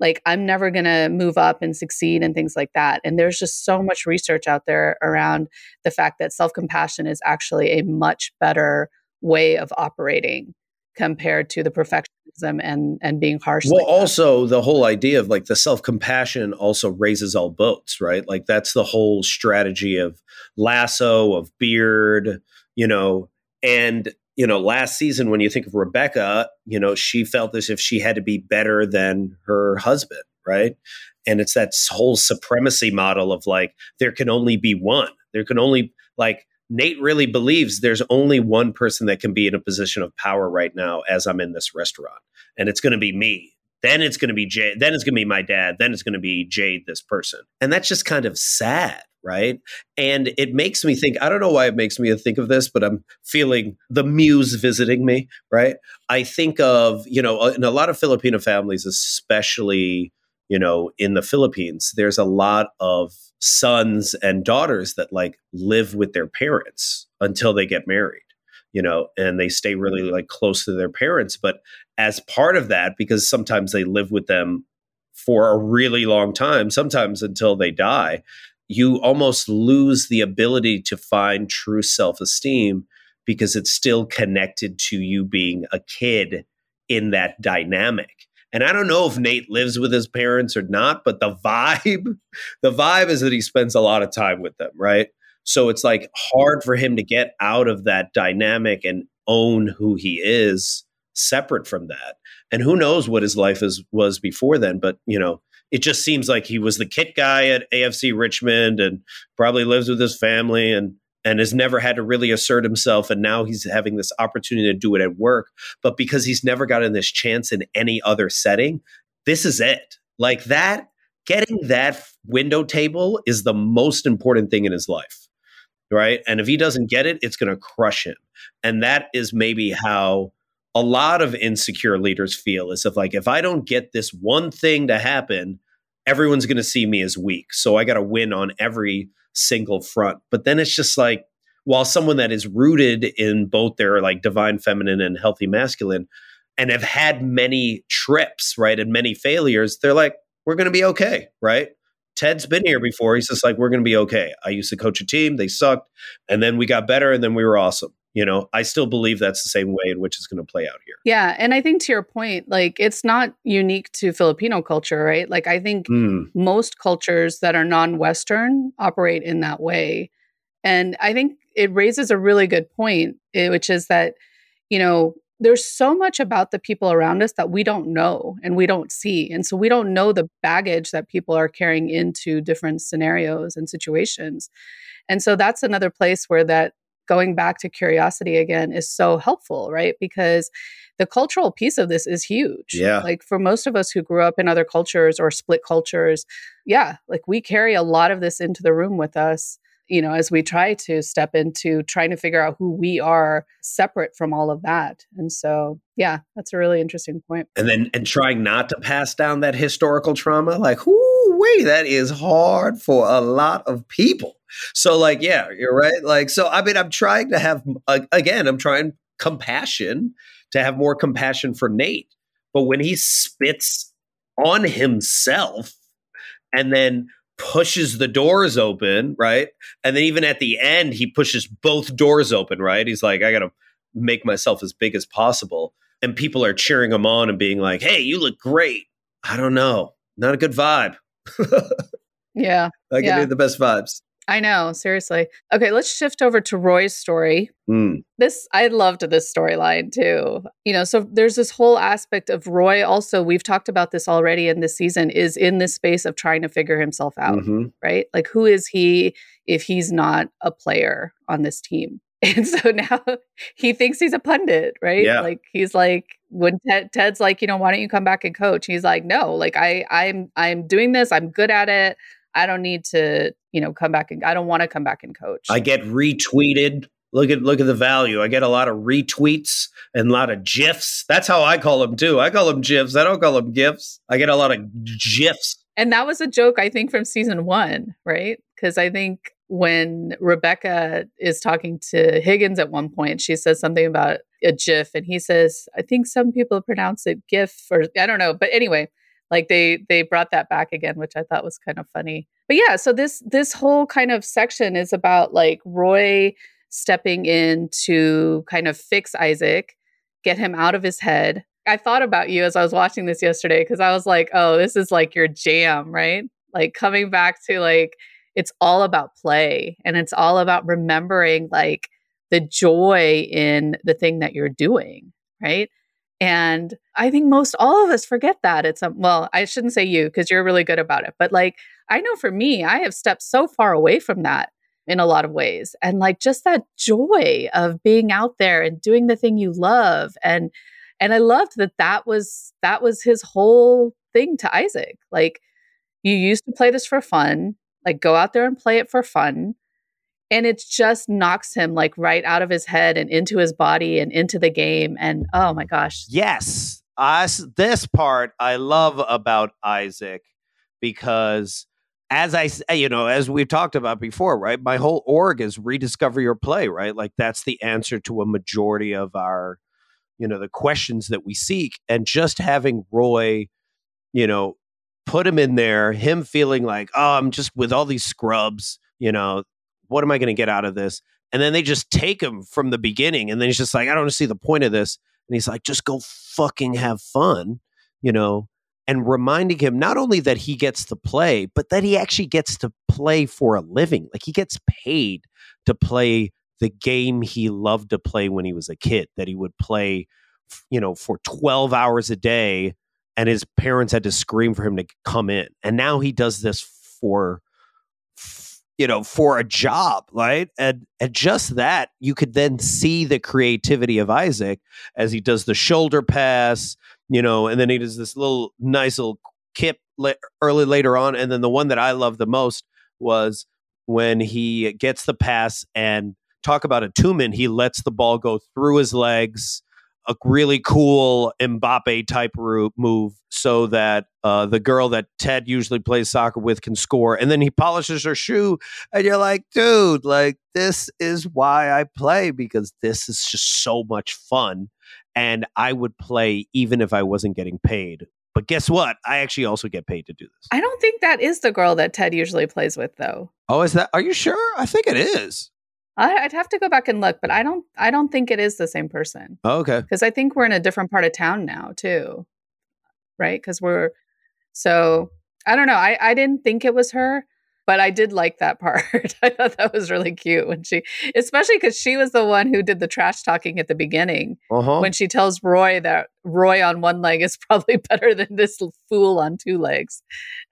like I'm never going to move up and succeed and things like that. And there's just so much research out there around the fact that self compassion is actually a much better way of operating compared to the perfectionism and and being harsh. Well, like also the whole idea of like the self compassion also raises all boats, right? Like that's the whole strategy of Lasso, of Beard, you know, and you know, last season when you think of Rebecca, you know, she felt as if she had to be better than her husband, right? And it's that whole supremacy model of like there can only be one. There can only like Nate really believes there's only one person that can be in a position of power right now as I'm in this restaurant, and it's going to be me. Then it's going to be Jade. Then it's going to be my dad. Then it's going to be Jade, this person. And that's just kind of sad, right? And it makes me think, I don't know why it makes me think of this, but I'm feeling the muse visiting me, right? I think of, you know, in a lot of Filipino families, especially, you know, in the Philippines, there's a lot of sons and daughters that like live with their parents until they get married you know and they stay really mm-hmm. like close to their parents. But as part of that because sometimes they live with them for a really long time sometimes until they die you almost lose the ability to find true self-esteem because it's still connected to you being a kid in that dynamic and I don't know if Nate lives with his parents or not, but the vibe, [LAUGHS] the vibe is that he spends a lot of time with them, right? So it's like hard for him to get out of that dynamic and own who he is separate from that. And who knows what his life is was before then, but you know, it just seems like he was the kit guy at AFC Richmond and probably lives with his family and and has never had to really assert himself and now he's having this opportunity to do it at work. But because he's never gotten this chance in any other setting this is it. Like that getting that window table is the most important thing in his life right? And if he doesn't get it it's going to crush him. And that is maybe how a lot of insecure leaders feel is if like if i don't get this one thing to happen everyone's going to see me as weak so i got to win on every single front. But then it's just like, while someone that is rooted in both their like divine feminine and healthy masculine and have had many trips, right, and many failures, they're like, we're going to be okay, right? Ted's been here before. He's just like, we're going to be okay. I used to coach a team, they sucked, and then we got better, and then we were awesome. You know, I still believe that's the same way in which it's going to play out here. Yeah. And I think to your point, like it's not unique to Filipino culture, right? Like I think mm. most cultures that are non Western operate in that way. And I think it raises a really good point, eh, which is that, you know, there's so much about the people around us that we don't know and we don't see. And so we don't know the baggage that people are carrying into different scenarios and situations. And so that's another place where that going back to curiosity again is so helpful, right? Because the cultural piece of this is huge. Yeah. Like for most of us who grew up in other cultures or split cultures, yeah, like we carry a lot of this into the room with us, you know, as we try to step into trying to figure out who we are separate from all of that. And so, yeah, that's a really interesting point. And then, and trying not to pass down that historical trauma, like, whoo, wait, that is hard for a lot of people. So, like, yeah, you're right. Like, so, I mean, I'm trying to have, uh, again, I'm trying compassion to have more compassion for Nate. But when he spits on himself and then pushes the doors open, right? And then even at the end, he pushes both doors open, right? He's like, I got to make myself as big as possible. And people are cheering him on and being like, hey, you look great. I don't know. Not a good vibe. [LAUGHS] yeah. [LAUGHS] I give yeah. you the best vibes. I know, seriously. Okay, let's shift over to Roy's story. Mm. This I loved this storyline too. You know, so there's this whole aspect of Roy also, we've talked about this already in this season, is in this space of trying to figure himself out, mm-hmm. right? Like who is he if he's not a player on this team? [LAUGHS] And so now he thinks he's a pundit, right? Yeah. Like he's like when Ted, Ted's like, you know, why don't you come back and coach? He's like, no, like I I'm I'm doing this. I'm good at it. I don't need to, you know, come back and I don't want to come back and coach. I get retweeted. Look at look at the value. I get a lot of retweets and a lot of gifs. That's how I call them too. I call them gifs. I don't call them gifs. I get a lot of gifs. And that was a joke I think from season 1, right? Cuz I think when Rebecca is talking to Higgins at one point, she says something about a GIF, and he says, "I think some people pronounce it GIF," or I don't know. But anyway, like they they brought that back again which i thought was kind of funny but yeah so this this whole kind of section is about like roy stepping in to kind of fix isaac get him out of his head i thought about you as i was watching this yesterday because i was like oh this is like your jam right like coming back to like it's all about play and it's all about remembering like the joy in the thing that you're doing right and I think most all of us forget that. It's a, well, I shouldn't say you because you're really good about it. But like, I know for me, I have stepped so far away from that in a lot of ways. And like just that joy of being out there and doing the thing you love. And, and I loved that that was, that was his whole thing to Isaac. Like, you used to play this for fun, like go out there and play it for fun and it just knocks him like right out of his head and into his body and into the game and oh my gosh yes us this part i love about isaac because as I, you know, as we've talked about before, right? My whole org is rediscover your play, right? Like that's the answer to a majority of our, you know, the questions that we seek. And just having Roy, you know, put him in there, him feeling like, oh, I'm just with all these scrubs, you know, what am I going to get out of this? And then they just take him from the beginning. And then he's just like, I don't see the point of this. And he's like, just go fucking have fun, you know, and reminding him not only that he gets to play, but that he actually gets to play for a living. Like he gets paid to play the game he loved to play when he was a kid, that he would play, you know, for 12 hours a day. And his parents had to scream for him to come in. And now he does this for, you know, for a job, right? And, and just that, you could then see the creativity of Isaac as he does the shoulder pass, you know, and then he does this little nice little kip early later on. And then the one that I love the most was when he gets the pass and talk about a two-man, he lets the ball go through his legs, a really cool Mbappe type move, so that uh, the girl that Ted usually plays soccer with can score. And then he polishes her shoe, and you're like, dude, like this is why I play because this is just so much fun and I would play even if I wasn't getting paid. But guess what? I actually also get paid to do this. I don't think that is the girl that Ted usually plays with, though. Oh, is that? Are you sure? I think it is. I, I'd have to go back and look, but I don't. I don't think it is the same person Oh, okay. because I think we're in a different part of town now too, right? Because we're so I don't know. I I didn't think it was her, but I did like that [LAUGHS] part. I thought that was really cute when she, especially because she was the one who did the trash talking at the beginning Uh huh. when she tells Roy that Roy on one leg is [LAUGHS] probably better than this fool on two legs.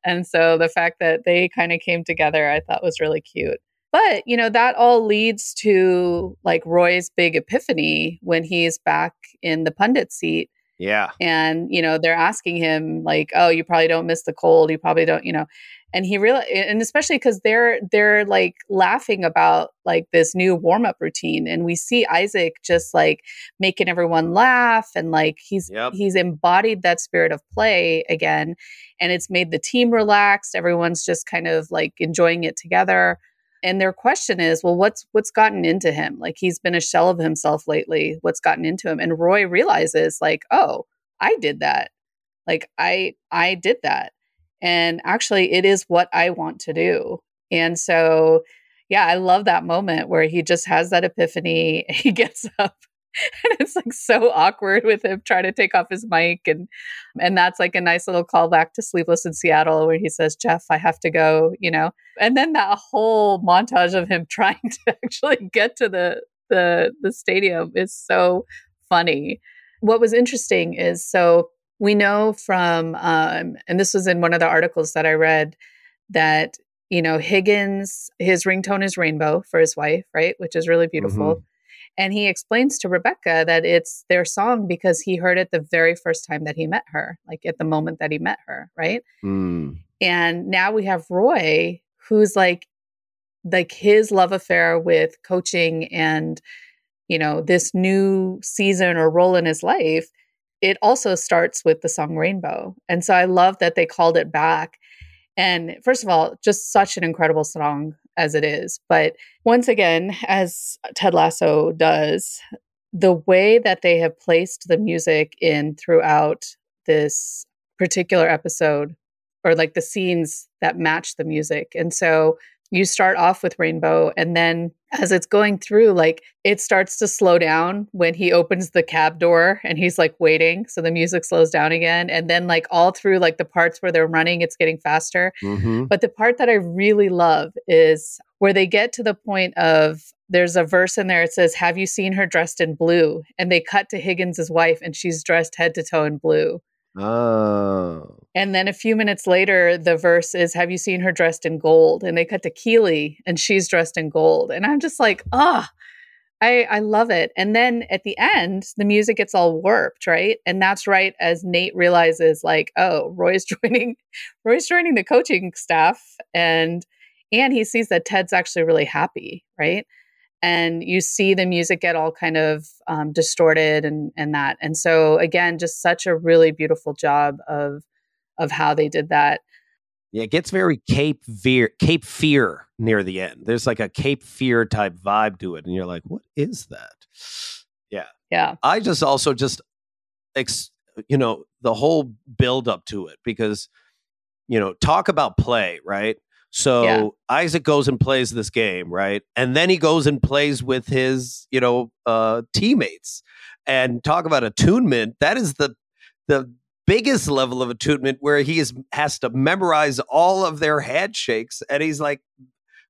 And so the fact that they kind of came together, I thought was really cute. But, you know, that all leads to like Roy's big epiphany when he's back in the pundit seat Yeah. and you know they're asking him like oh you probably don't miss the cold you probably don't you know and he really and especially because they're they're like laughing about like this new warm-up routine and we see isaac just like making everyone laugh and like he's Yep. he's embodied that spirit of play again and it's made the team relaxed everyone's just kind of like enjoying it together and their question is well what's what's gotten into him? Like he's been a shell of himself lately. What's gotten into him? And roy realizes like oh i did that. Like i i did that. And actually it is what i want to do. And so yeah i love that moment where he just has that epiphany. [LAUGHS] He gets up [LAUGHS] and it's like so awkward with him trying to take off his mic and and that's like a nice little callback to sleepless in seattle where he says jeff i have to go you know? And then that whole montage of him [LAUGHS] trying to actually get to the the the stadium is so funny. What was interesting is so we know from um and this was in one of the articles that i read that you know higgins his ringtone is rainbow for his wife right? Which is really beautiful and he explains to rebecca that it's their song because he heard it the very first time that he met her like at the moment that he met her right Mm. and now we have Roy, who's like like his love affair with coaching and you know this new season or role in his life. It also starts with the song Rainbow. And so I love that they called it back. And first of all, just such an incredible song as it is. But once again, as Ted Lasso does, the way that they have placed the music in throughout this particular episode or like the scenes that match the music. And so you start off with Rainbow, and then as it's going through, like it starts to slow down when he opens the cab door and he's like waiting. So the music slows down again. And then, like, all through like the parts where they're running, it's getting faster. hmm But the part that I really love is where they get to the point of there's a verse in there. It says, Have you seen her dressed in blue? And they cut to Higgins' wife, and she's dressed head to toe in blue. Oh. And then a few minutes later, the verse is, Have you seen her dressed in gold? And they cut to Keeley and she's dressed in gold. And I'm just like, ah, I, I love it. And then at the end, the music gets all warped, right? And that's right as Nate realizes, like, oh, Roy's [LAUGHS] joining, Roy's joining the coaching staff. And and he sees that Ted's actually really happy, right? And you see the music get all kind of um, distorted and and that. And so again, just such a really beautiful job of of how they did that. Yeah, it gets very Cape Fear, Cape Fear near the end. There's like a Cape Fear type vibe to it, and you're like, what is that? Yeah, Yeah. I just also just, ex, you know, the whole build up to it because, you know, talk about play, right? So Yeah. Isaac goes and plays this game, right? And then he goes and plays with his, you know, uh, teammates. And talk about attunement. That is the the biggest level of attunement where he is has to memorize all of their handshakes, and he's like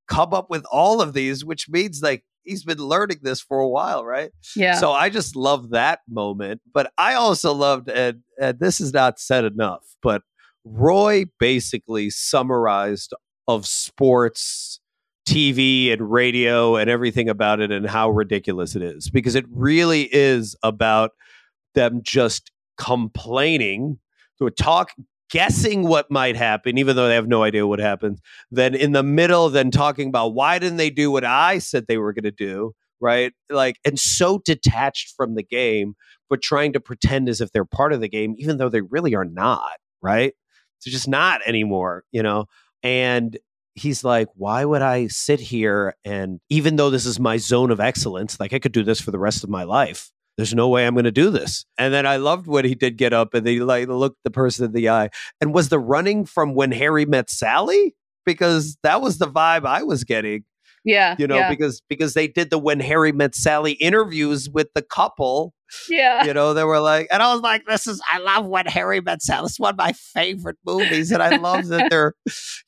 come up with all of these, which means like he's been learning this for a while, right? Yeah. So I just love that moment. But I also loved, and, and this is not said enough, but Roy basically summarized of sports, TV, and radio and everything about it and how ridiculous it is. Because it really is about them just complaining to talk guessing what might happen even though they have no idea what happens then in the middle then talking about why didn't they do what i said they were going to do? Right? Like and so detached from the game but trying to pretend as if they're part of the game even though they really are not right? They're just not anymore you know and he's like why would i sit here and even though this is my zone of excellence like i could do this for the rest of my life there's no way I'm going to do this. And then I loved when he did get up and he like looked the person in the eye. And was the running from when Harry met Sally? Because that was the vibe I was getting, yeah. you know, yeah. because because they did the when Harry met Sally interviews with the couple. Yeah. You know, they were like, and I was like, this is I love when Harry met Sally. It's one of my favorite movies. And I love that [LAUGHS] they're,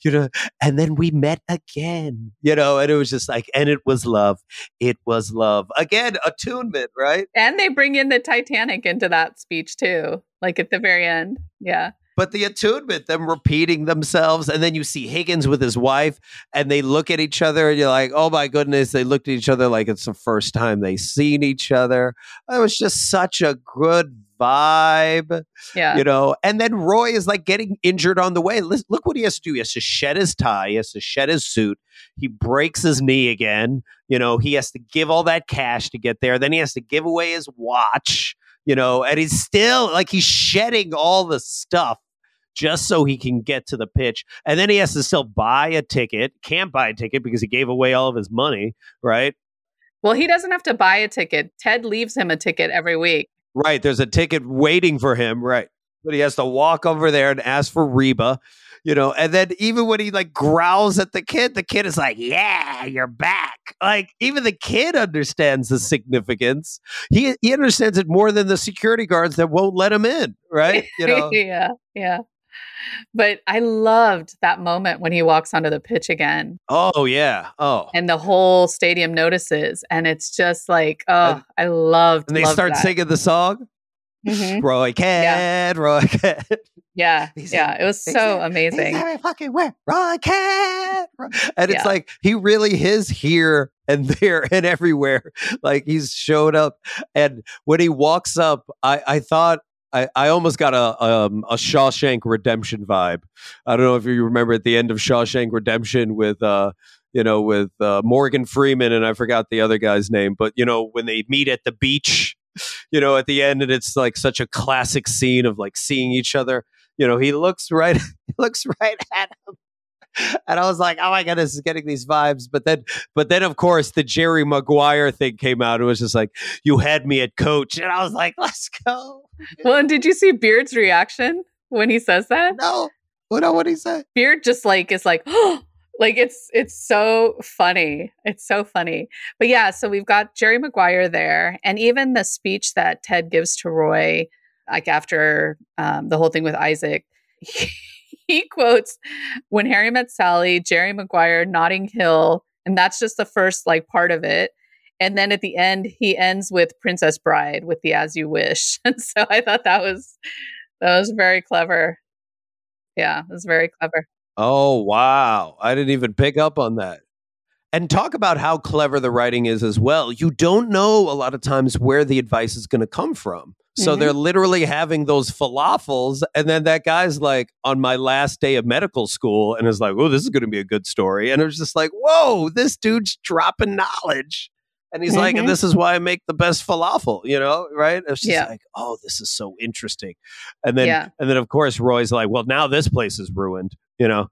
you know, and then we met again, you know, and it was just like, and it was love. It was love. Again, attunement, right? And they bring in the Titanic into that speech too, like at the very end. Yeah. But the attunement, them repeating themselves, and then you see Higgins with his wife, and they look at each other, and you're like, "Oh my goodness!" They looked at each other like it's the first time they seen each other. It was just such a good vibe, Yeah. you know. And then Roy is like getting injured on the way. Look what he has to do. He has to shed his tie. He has to shed his suit. He breaks his knee again. You know, he has to give all that cash to get there. Then he has to give away his watch. You know, and he's still like he's shedding all the stuff just so he can get to the pitch. And then he has to still buy a ticket. Can't buy a ticket because he gave away all of his money, right? Well, he doesn't have to buy a ticket. Ted leaves him a ticket every week. Right. There's a ticket waiting for him, right? But he has to walk over there and ask for Reba, you know. And then even when he like growls at the kid, the kid is like, "Yeah, you're back." Like even the kid understands the significance. He he understands it more than the security guards that won't let him in, right? You know. [LAUGHS] yeah. Yeah. But I loved that moment when he walks onto the pitch again oh yeah. Oh. and the whole stadium notices. And it's just like, oh, And- I loved And they loved start that. singing the song. Mhm. [LAUGHS] Roy Kent, Roy Kent. Yeah. [LAUGHS] He's Yeah. It was so amazing. He's every fucking where. Roy Kent. Roy- And it's Yeah. like he really is here and there and everywhere. [LAUGHS] Like he's showed up. And when he walks up, I, I thought I, I almost got a um, a Shawshank Redemption vibe. I don't know if you remember at the end of Shawshank Redemption with uh you know with uh, Morgan Freeman and I forgot the other guy's name, but you know when they meet at the beach, you know at the end and it's like such a classic scene of like seeing each other. You know he looks right [LAUGHS] looks right at him. And I was like, "Oh my goodness, is getting these vibes." But then, but then, of course, the Jerry Maguire thing came out. It was just like, "You had me at coach," and I was like, "Let's go." [LAUGHS] Well, and did you see Beard's reaction when he says that? No, what? What he say? Beard just like is like, oh, [GASPS] like it's it's so funny. It's so funny. But yeah, so we've got Jerry Maguire there, and even the speech that Ted gives to Roy, like after um, the whole thing with Isaac, [LAUGHS] he, quotes when Harry met Sally, Jerry Maguire, Notting Hill, and that's just the first like part of it. And then at the end, he ends with Princess Bride with the As You Wish. [LAUGHS] And so I thought that was that was very clever. Yeah, it was very clever. Oh wow! I didn't even pick up on that. And talk about how clever the writing is as well. You don't know a lot of times where the advice is going to come from. So Mhm. they're literally having those falafels, and then that guy's like on my last day of medical school, and is like, "Oh, this is going to be a good story." And it was just like, "Whoa, this dude's dropping knowledge." And he's like, Mhm. "And this is why I make the best falafel," you know, right? It's just Yeah. like, "Oh, this is so interesting." And then, Yeah. and then of course, Roy's like, "Well, now this place is ruined," you know.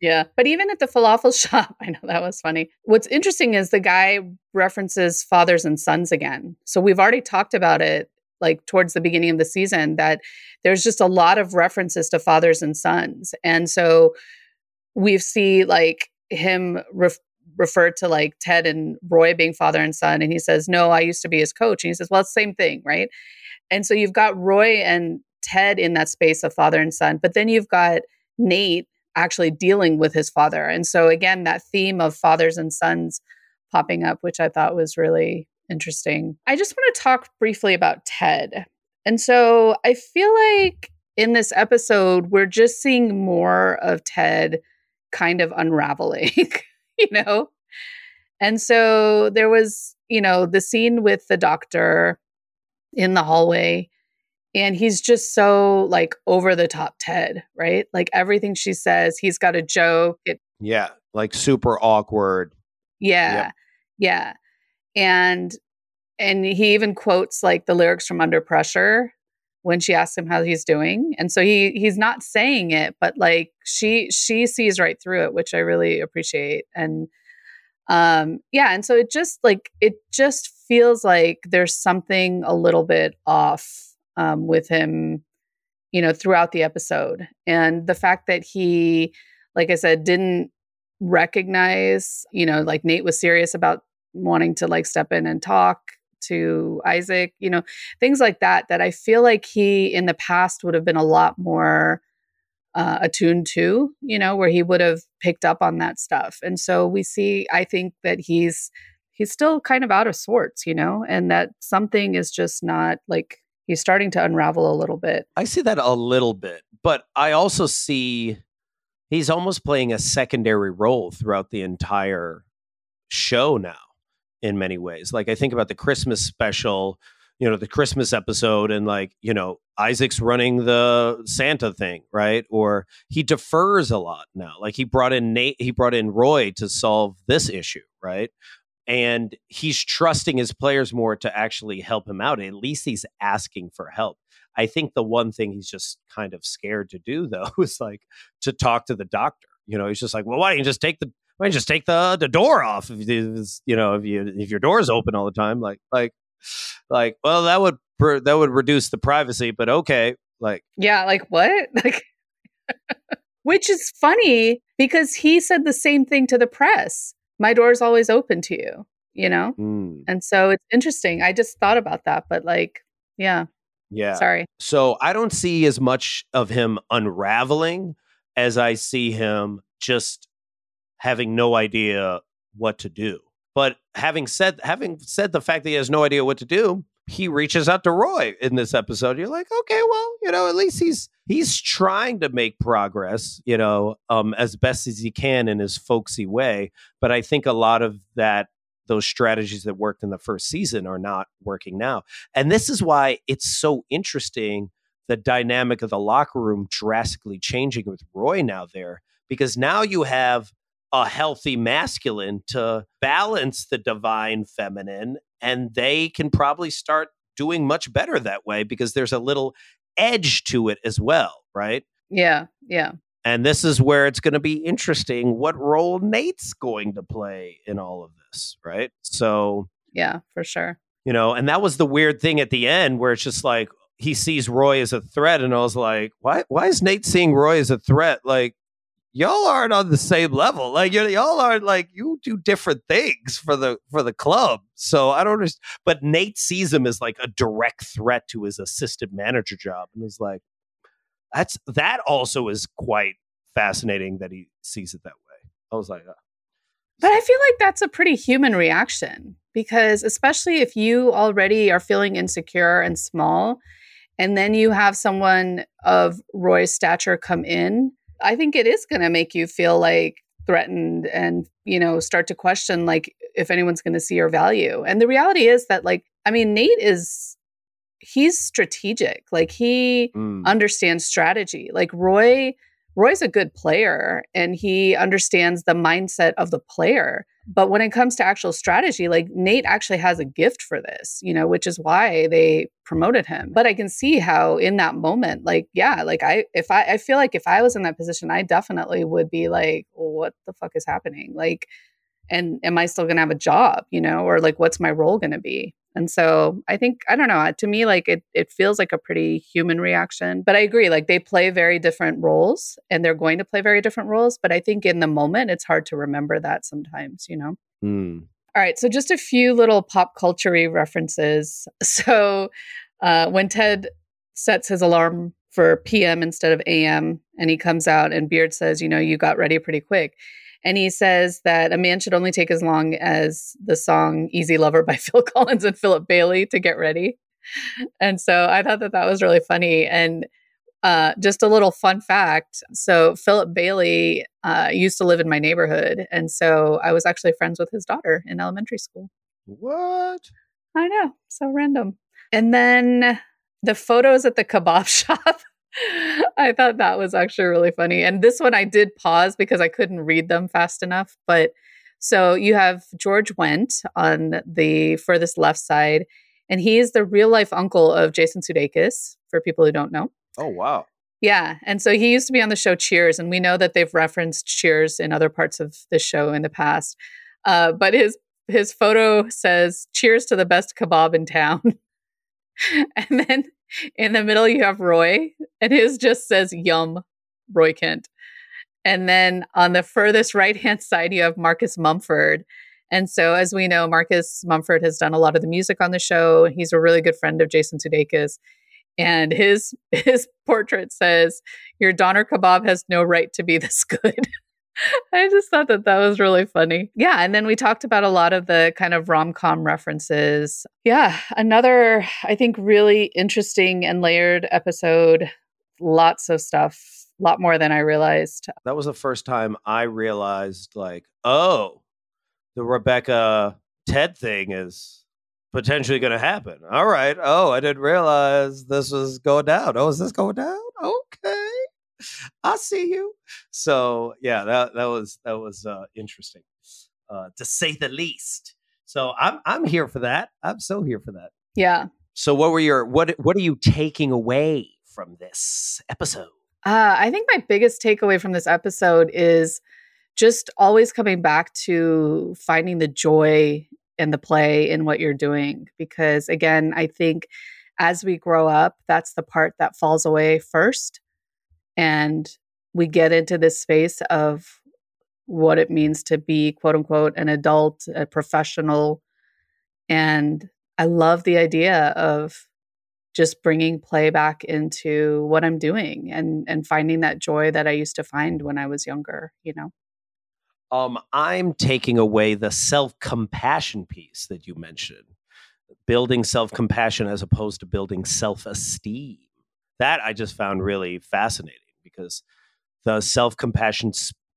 Yeah. But even at the falafel [LAUGHS] shop, I know that was funny. What's interesting is the guy references fathers and sons again. So we've already talked about it like towards the beginning of the season that there's just a lot of references to fathers and sons. And so we see like him ref- refer to like Ted and Roy being father and son. And he says, No, I used to be his coach. And he says, Well, it's the same thing, right? And so you've got Roy and Ted in that space of father and son, but then you've got Nate actually dealing with his father. And so again, that theme of fathers and sons popping up, which I thought was really interesting. I just want to talk briefly about Ted. And so I feel like in this episode, we're just seeing more of Ted kind of unraveling, [LAUGHS] [LAUGHS] you know? And so there was, you know, the scene with the doctor in the hallway and he's just so like over the top ted right like everything she says he's got a joke it, yeah like super awkward yeah yep. yeah and and he even quotes like the lyrics from under pressure when she asks him how he's doing and so he he's not saying it but like she she sees right through it which i really appreciate and um yeah and so it just like it just feels like there's something a little bit off um, with him, you know, throughout the episode. And the fact that he, like I said, didn't recognize, you know, like Nate was serious about wanting to like step in and talk to Isaac, you know, things like that, that I feel like he in the past would have been a lot more uh, attuned to, you know, where he would have picked up on that stuff. And so we see, I think that he's, he's still kind of out of sorts, you know, and that something is just not like he's starting to unravel a little bit. I see that a little bit, but I also see he's almost playing a secondary role throughout the entire show now in many ways. Like I think about the Christmas special, you know, the Christmas episode and like, you know, Isaac's running the Santa thing, right? Or he defers a lot now. Like he brought in Nate, he brought in Roy to solve this issue, right? and he's trusting his players more to actually help him out. At least he's asking for help. I think the one thing he's just kind of scared to do though [LAUGHS] is like to talk to the doctor. You know, he's just like, well, why don't you just take the why just take the the door off if you know if you if your door is open all the time like like like well that would that would reduce the privacy but okay like yeah like what [LAUGHS] like which is funny because he said the same thing to the press my door is always open to you, you know? Mm. And so it's interesting. I just thought about that, but like, yeah. Yeah. Sorry. So I don't see as much of him unraveling as I see him just having no idea what to do. But having said having said the fact that he has no idea what to do, he reaches out to Roy in this episode. You're like, okay, well, you know, at least he's he's trying to make progress, you know, um, as best as he can in his folksy way. But I think a lot of that those strategies that worked in the first season are not working now. And this is why it's so interesting the dynamic of the locker room drastically changing with Roy now there because now you have a healthy masculine to balance the divine feminine and they can probably start doing much better that way because there's a little edge to it as well, right? Yeah, yeah. And this is where it's going to be interesting what role Nate's going to play in all of this, right? So, yeah, for sure. You know, and that was the weird thing at the end where it's just like he sees Roy as a threat, and I was like, why? Why is Nate seeing Roy as a threat? Like, y'all aren't on the same level. Like y'all aren't like you do different things for the for the club. So I don't understand. But Nate sees him as like a direct threat to his assistant manager job, and is like, that's that also is quite fascinating that he sees it that way. I was like, oh. but I feel like that's a pretty human reaction because especially if you already are feeling insecure and small. And then you have someone of Roy's stature come in I think it is going to make you feel like threatened and, you know, start to question like if anyone's going to see your value. And the reality is that, like, I mean, Nate is, he's strategic. Like, he mm. understands strategy. Like, Roy, Roy's a good player and he understands the mindset of the player. But when it comes to actual strategy, like Nate actually has a gift for this, you know, which is why they promoted him. But I can see how in that moment, like, yeah, like I, if I, I feel like if I was in that position, I definitely would be like, well, what the fuck is happening? Like, and am I still going to have a job, you know, or like, what's my role going to be? And so I think, I don't know, to me, like it, it feels like a pretty human reaction. But I agree, like they play very different roles and they're going to play very different roles. But I think in the moment, it's hard to remember that sometimes, you know? Hmm. All right. So just a few little pop culture references. [LAUGHS] So uh, when Ted sets his alarm for PM instead of AM and he comes out and Beard says, you know, you got ready pretty quick. And he says that a man should only take as long as the song Easy Lover by [LAUGHS] Phil Collins and Philip Bailey to get ready. And so I thought that that was really funny. And uh, just a little fun fact. So Philip Bailey uh, used to live in my neighborhood. And so I was actually friends with his daughter in elementary school. What? I know. So random. And then the photos at the kebab [LAUGHS] shop. I thought that was actually really funny. And this one I did pause because I couldn't read them fast enough. But so you have George Wendt on the furthest left side, and he is the real life uncle of Jason Sudeikis, for people who don't know. Oh, wow. Yeah. And so he used to be on the show Cheers, and we know that they've referenced Cheers in other parts of the show in the past. Uh, but his his photo says cheers to the best kebab in town. [LAUGHS] and then in the middle, you have Roy, and his just says Yum, Roy Kent. And then on the furthest right hand [LAUGHS] side, you have Marcus Mumford. And so, as we know, Marcus Mumford has done a lot of the music on the show. He's a really good friend of Jason Sudeikis. And his [LAUGHS] his portrait says, "Your doner kebab has no right to be this good." [LAUGHS] [LAUGHS] I just thought that that was really funny. Yeah. And then we talked about a lot of the kind of rom com references. Yeah. Another, I think, really interesting and layered episode. Lots of stuff, a lot more than I realized. That was the first time I realized, like, oh, the Rebecca Ted thing is potentially going to happen. All right. Oh, I didn't realize this was going down. Oh, is this going down? Okay. I see you. So yeah, that that was that was uh, interesting, uh, to say the least. So I'm I'm here for that. I'm so here for that. Yeah. So what were your what what are you taking away from this episode? Uh, I think my biggest takeaway from this episode is just always coming back to finding the joy and the play in what you're doing. Because again, I think as we grow up, that's the part that falls away first and we get into this space of what it means to be quote unquote an adult a professional. And i love the idea of just bringing play back into what i'm doing and and finding that joy that i used to find when i was younger you know? Um i'm taking away the self-compassion piece that you mentioned building self-compassion as opposed to building self-esteem. That i just found really fascinating because the self compassion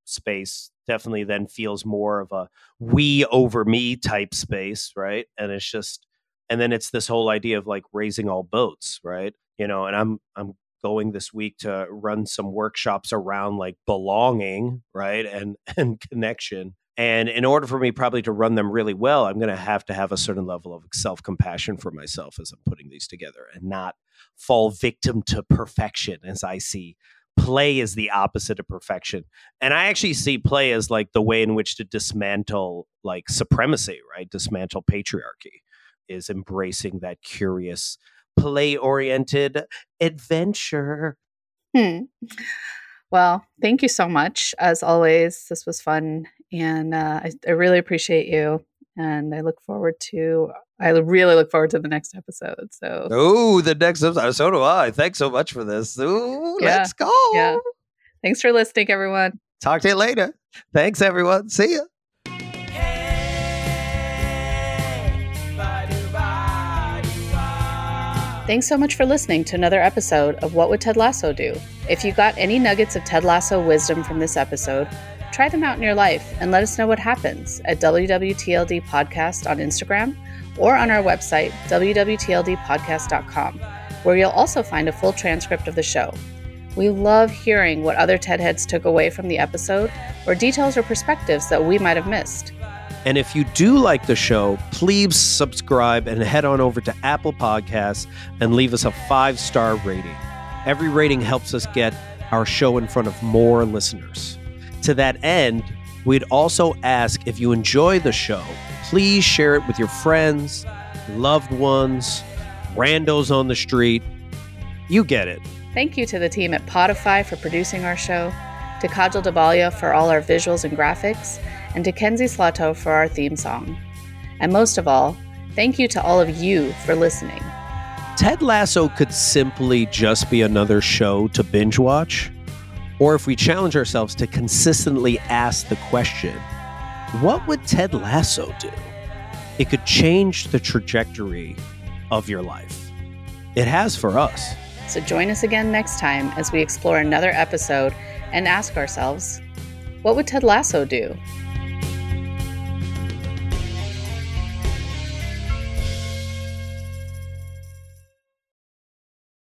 space definitely then feels more of a we over me type space, right? And it's just, and then it's this whole idea of like raising all boats, right? You know, and I'm, I'm, going this week to run some workshops around like belonging right and [LAUGHS] and connection and in order for me probably to run them really well i'm going to have to have a certain level of self-compassion for myself as i'm putting these together and not fall victim to perfection as i see play is the opposite of perfection. And i actually see play as like the way in which to dismantle like supremacy right? Dismantle patriarchy is embracing that curious play oriented adventure. Hmm. well thank you so much as always. This was fun and uh, I, I really appreciate you and I look forward to I really look forward to the next episode. So Oh, the next episode. So do I. Thanks so much for this. Ooh, Yeah, let's go. yeah. thanks for listening, everyone. Talk to you later. Thanks everyone. See ya. Thanks so much for listening to another episode of What Would Ted Lasso Do? If you got any nuggets of Ted Lasso wisdom from this episode, try them out in your life and let us know what happens at WWTLD Podcast on Instagram or on our website, wwtldpodcast.com, where you'll also find a full transcript of the show. We love hearing what other TED Heads took away from the episode or details or perspectives that we might have missed. And if you do like the show, please subscribe and head on over to Apple Podcasts and leave us a five star rating. Every rating helps us get our show in front of more listeners. To that end, we'd also ask if you enjoy the show, please share it with your friends, loved ones, randos on the street. You get it. Thank you to the team at Podfly for producing our show, to Kajal Dhabalia for all our visuals and graphics, and to Kenzie Slato for our theme song. And most of all, thank you to all of you for listening. Ted Lasso could simply just be another show to binge watch. Or if we challenge ourselves to consistently ask the question, what would Ted Lasso do? It could change the trajectory of your life. It has for us. So join us again next time as we explore another episode and ask ourselves, what would Ted Lasso do?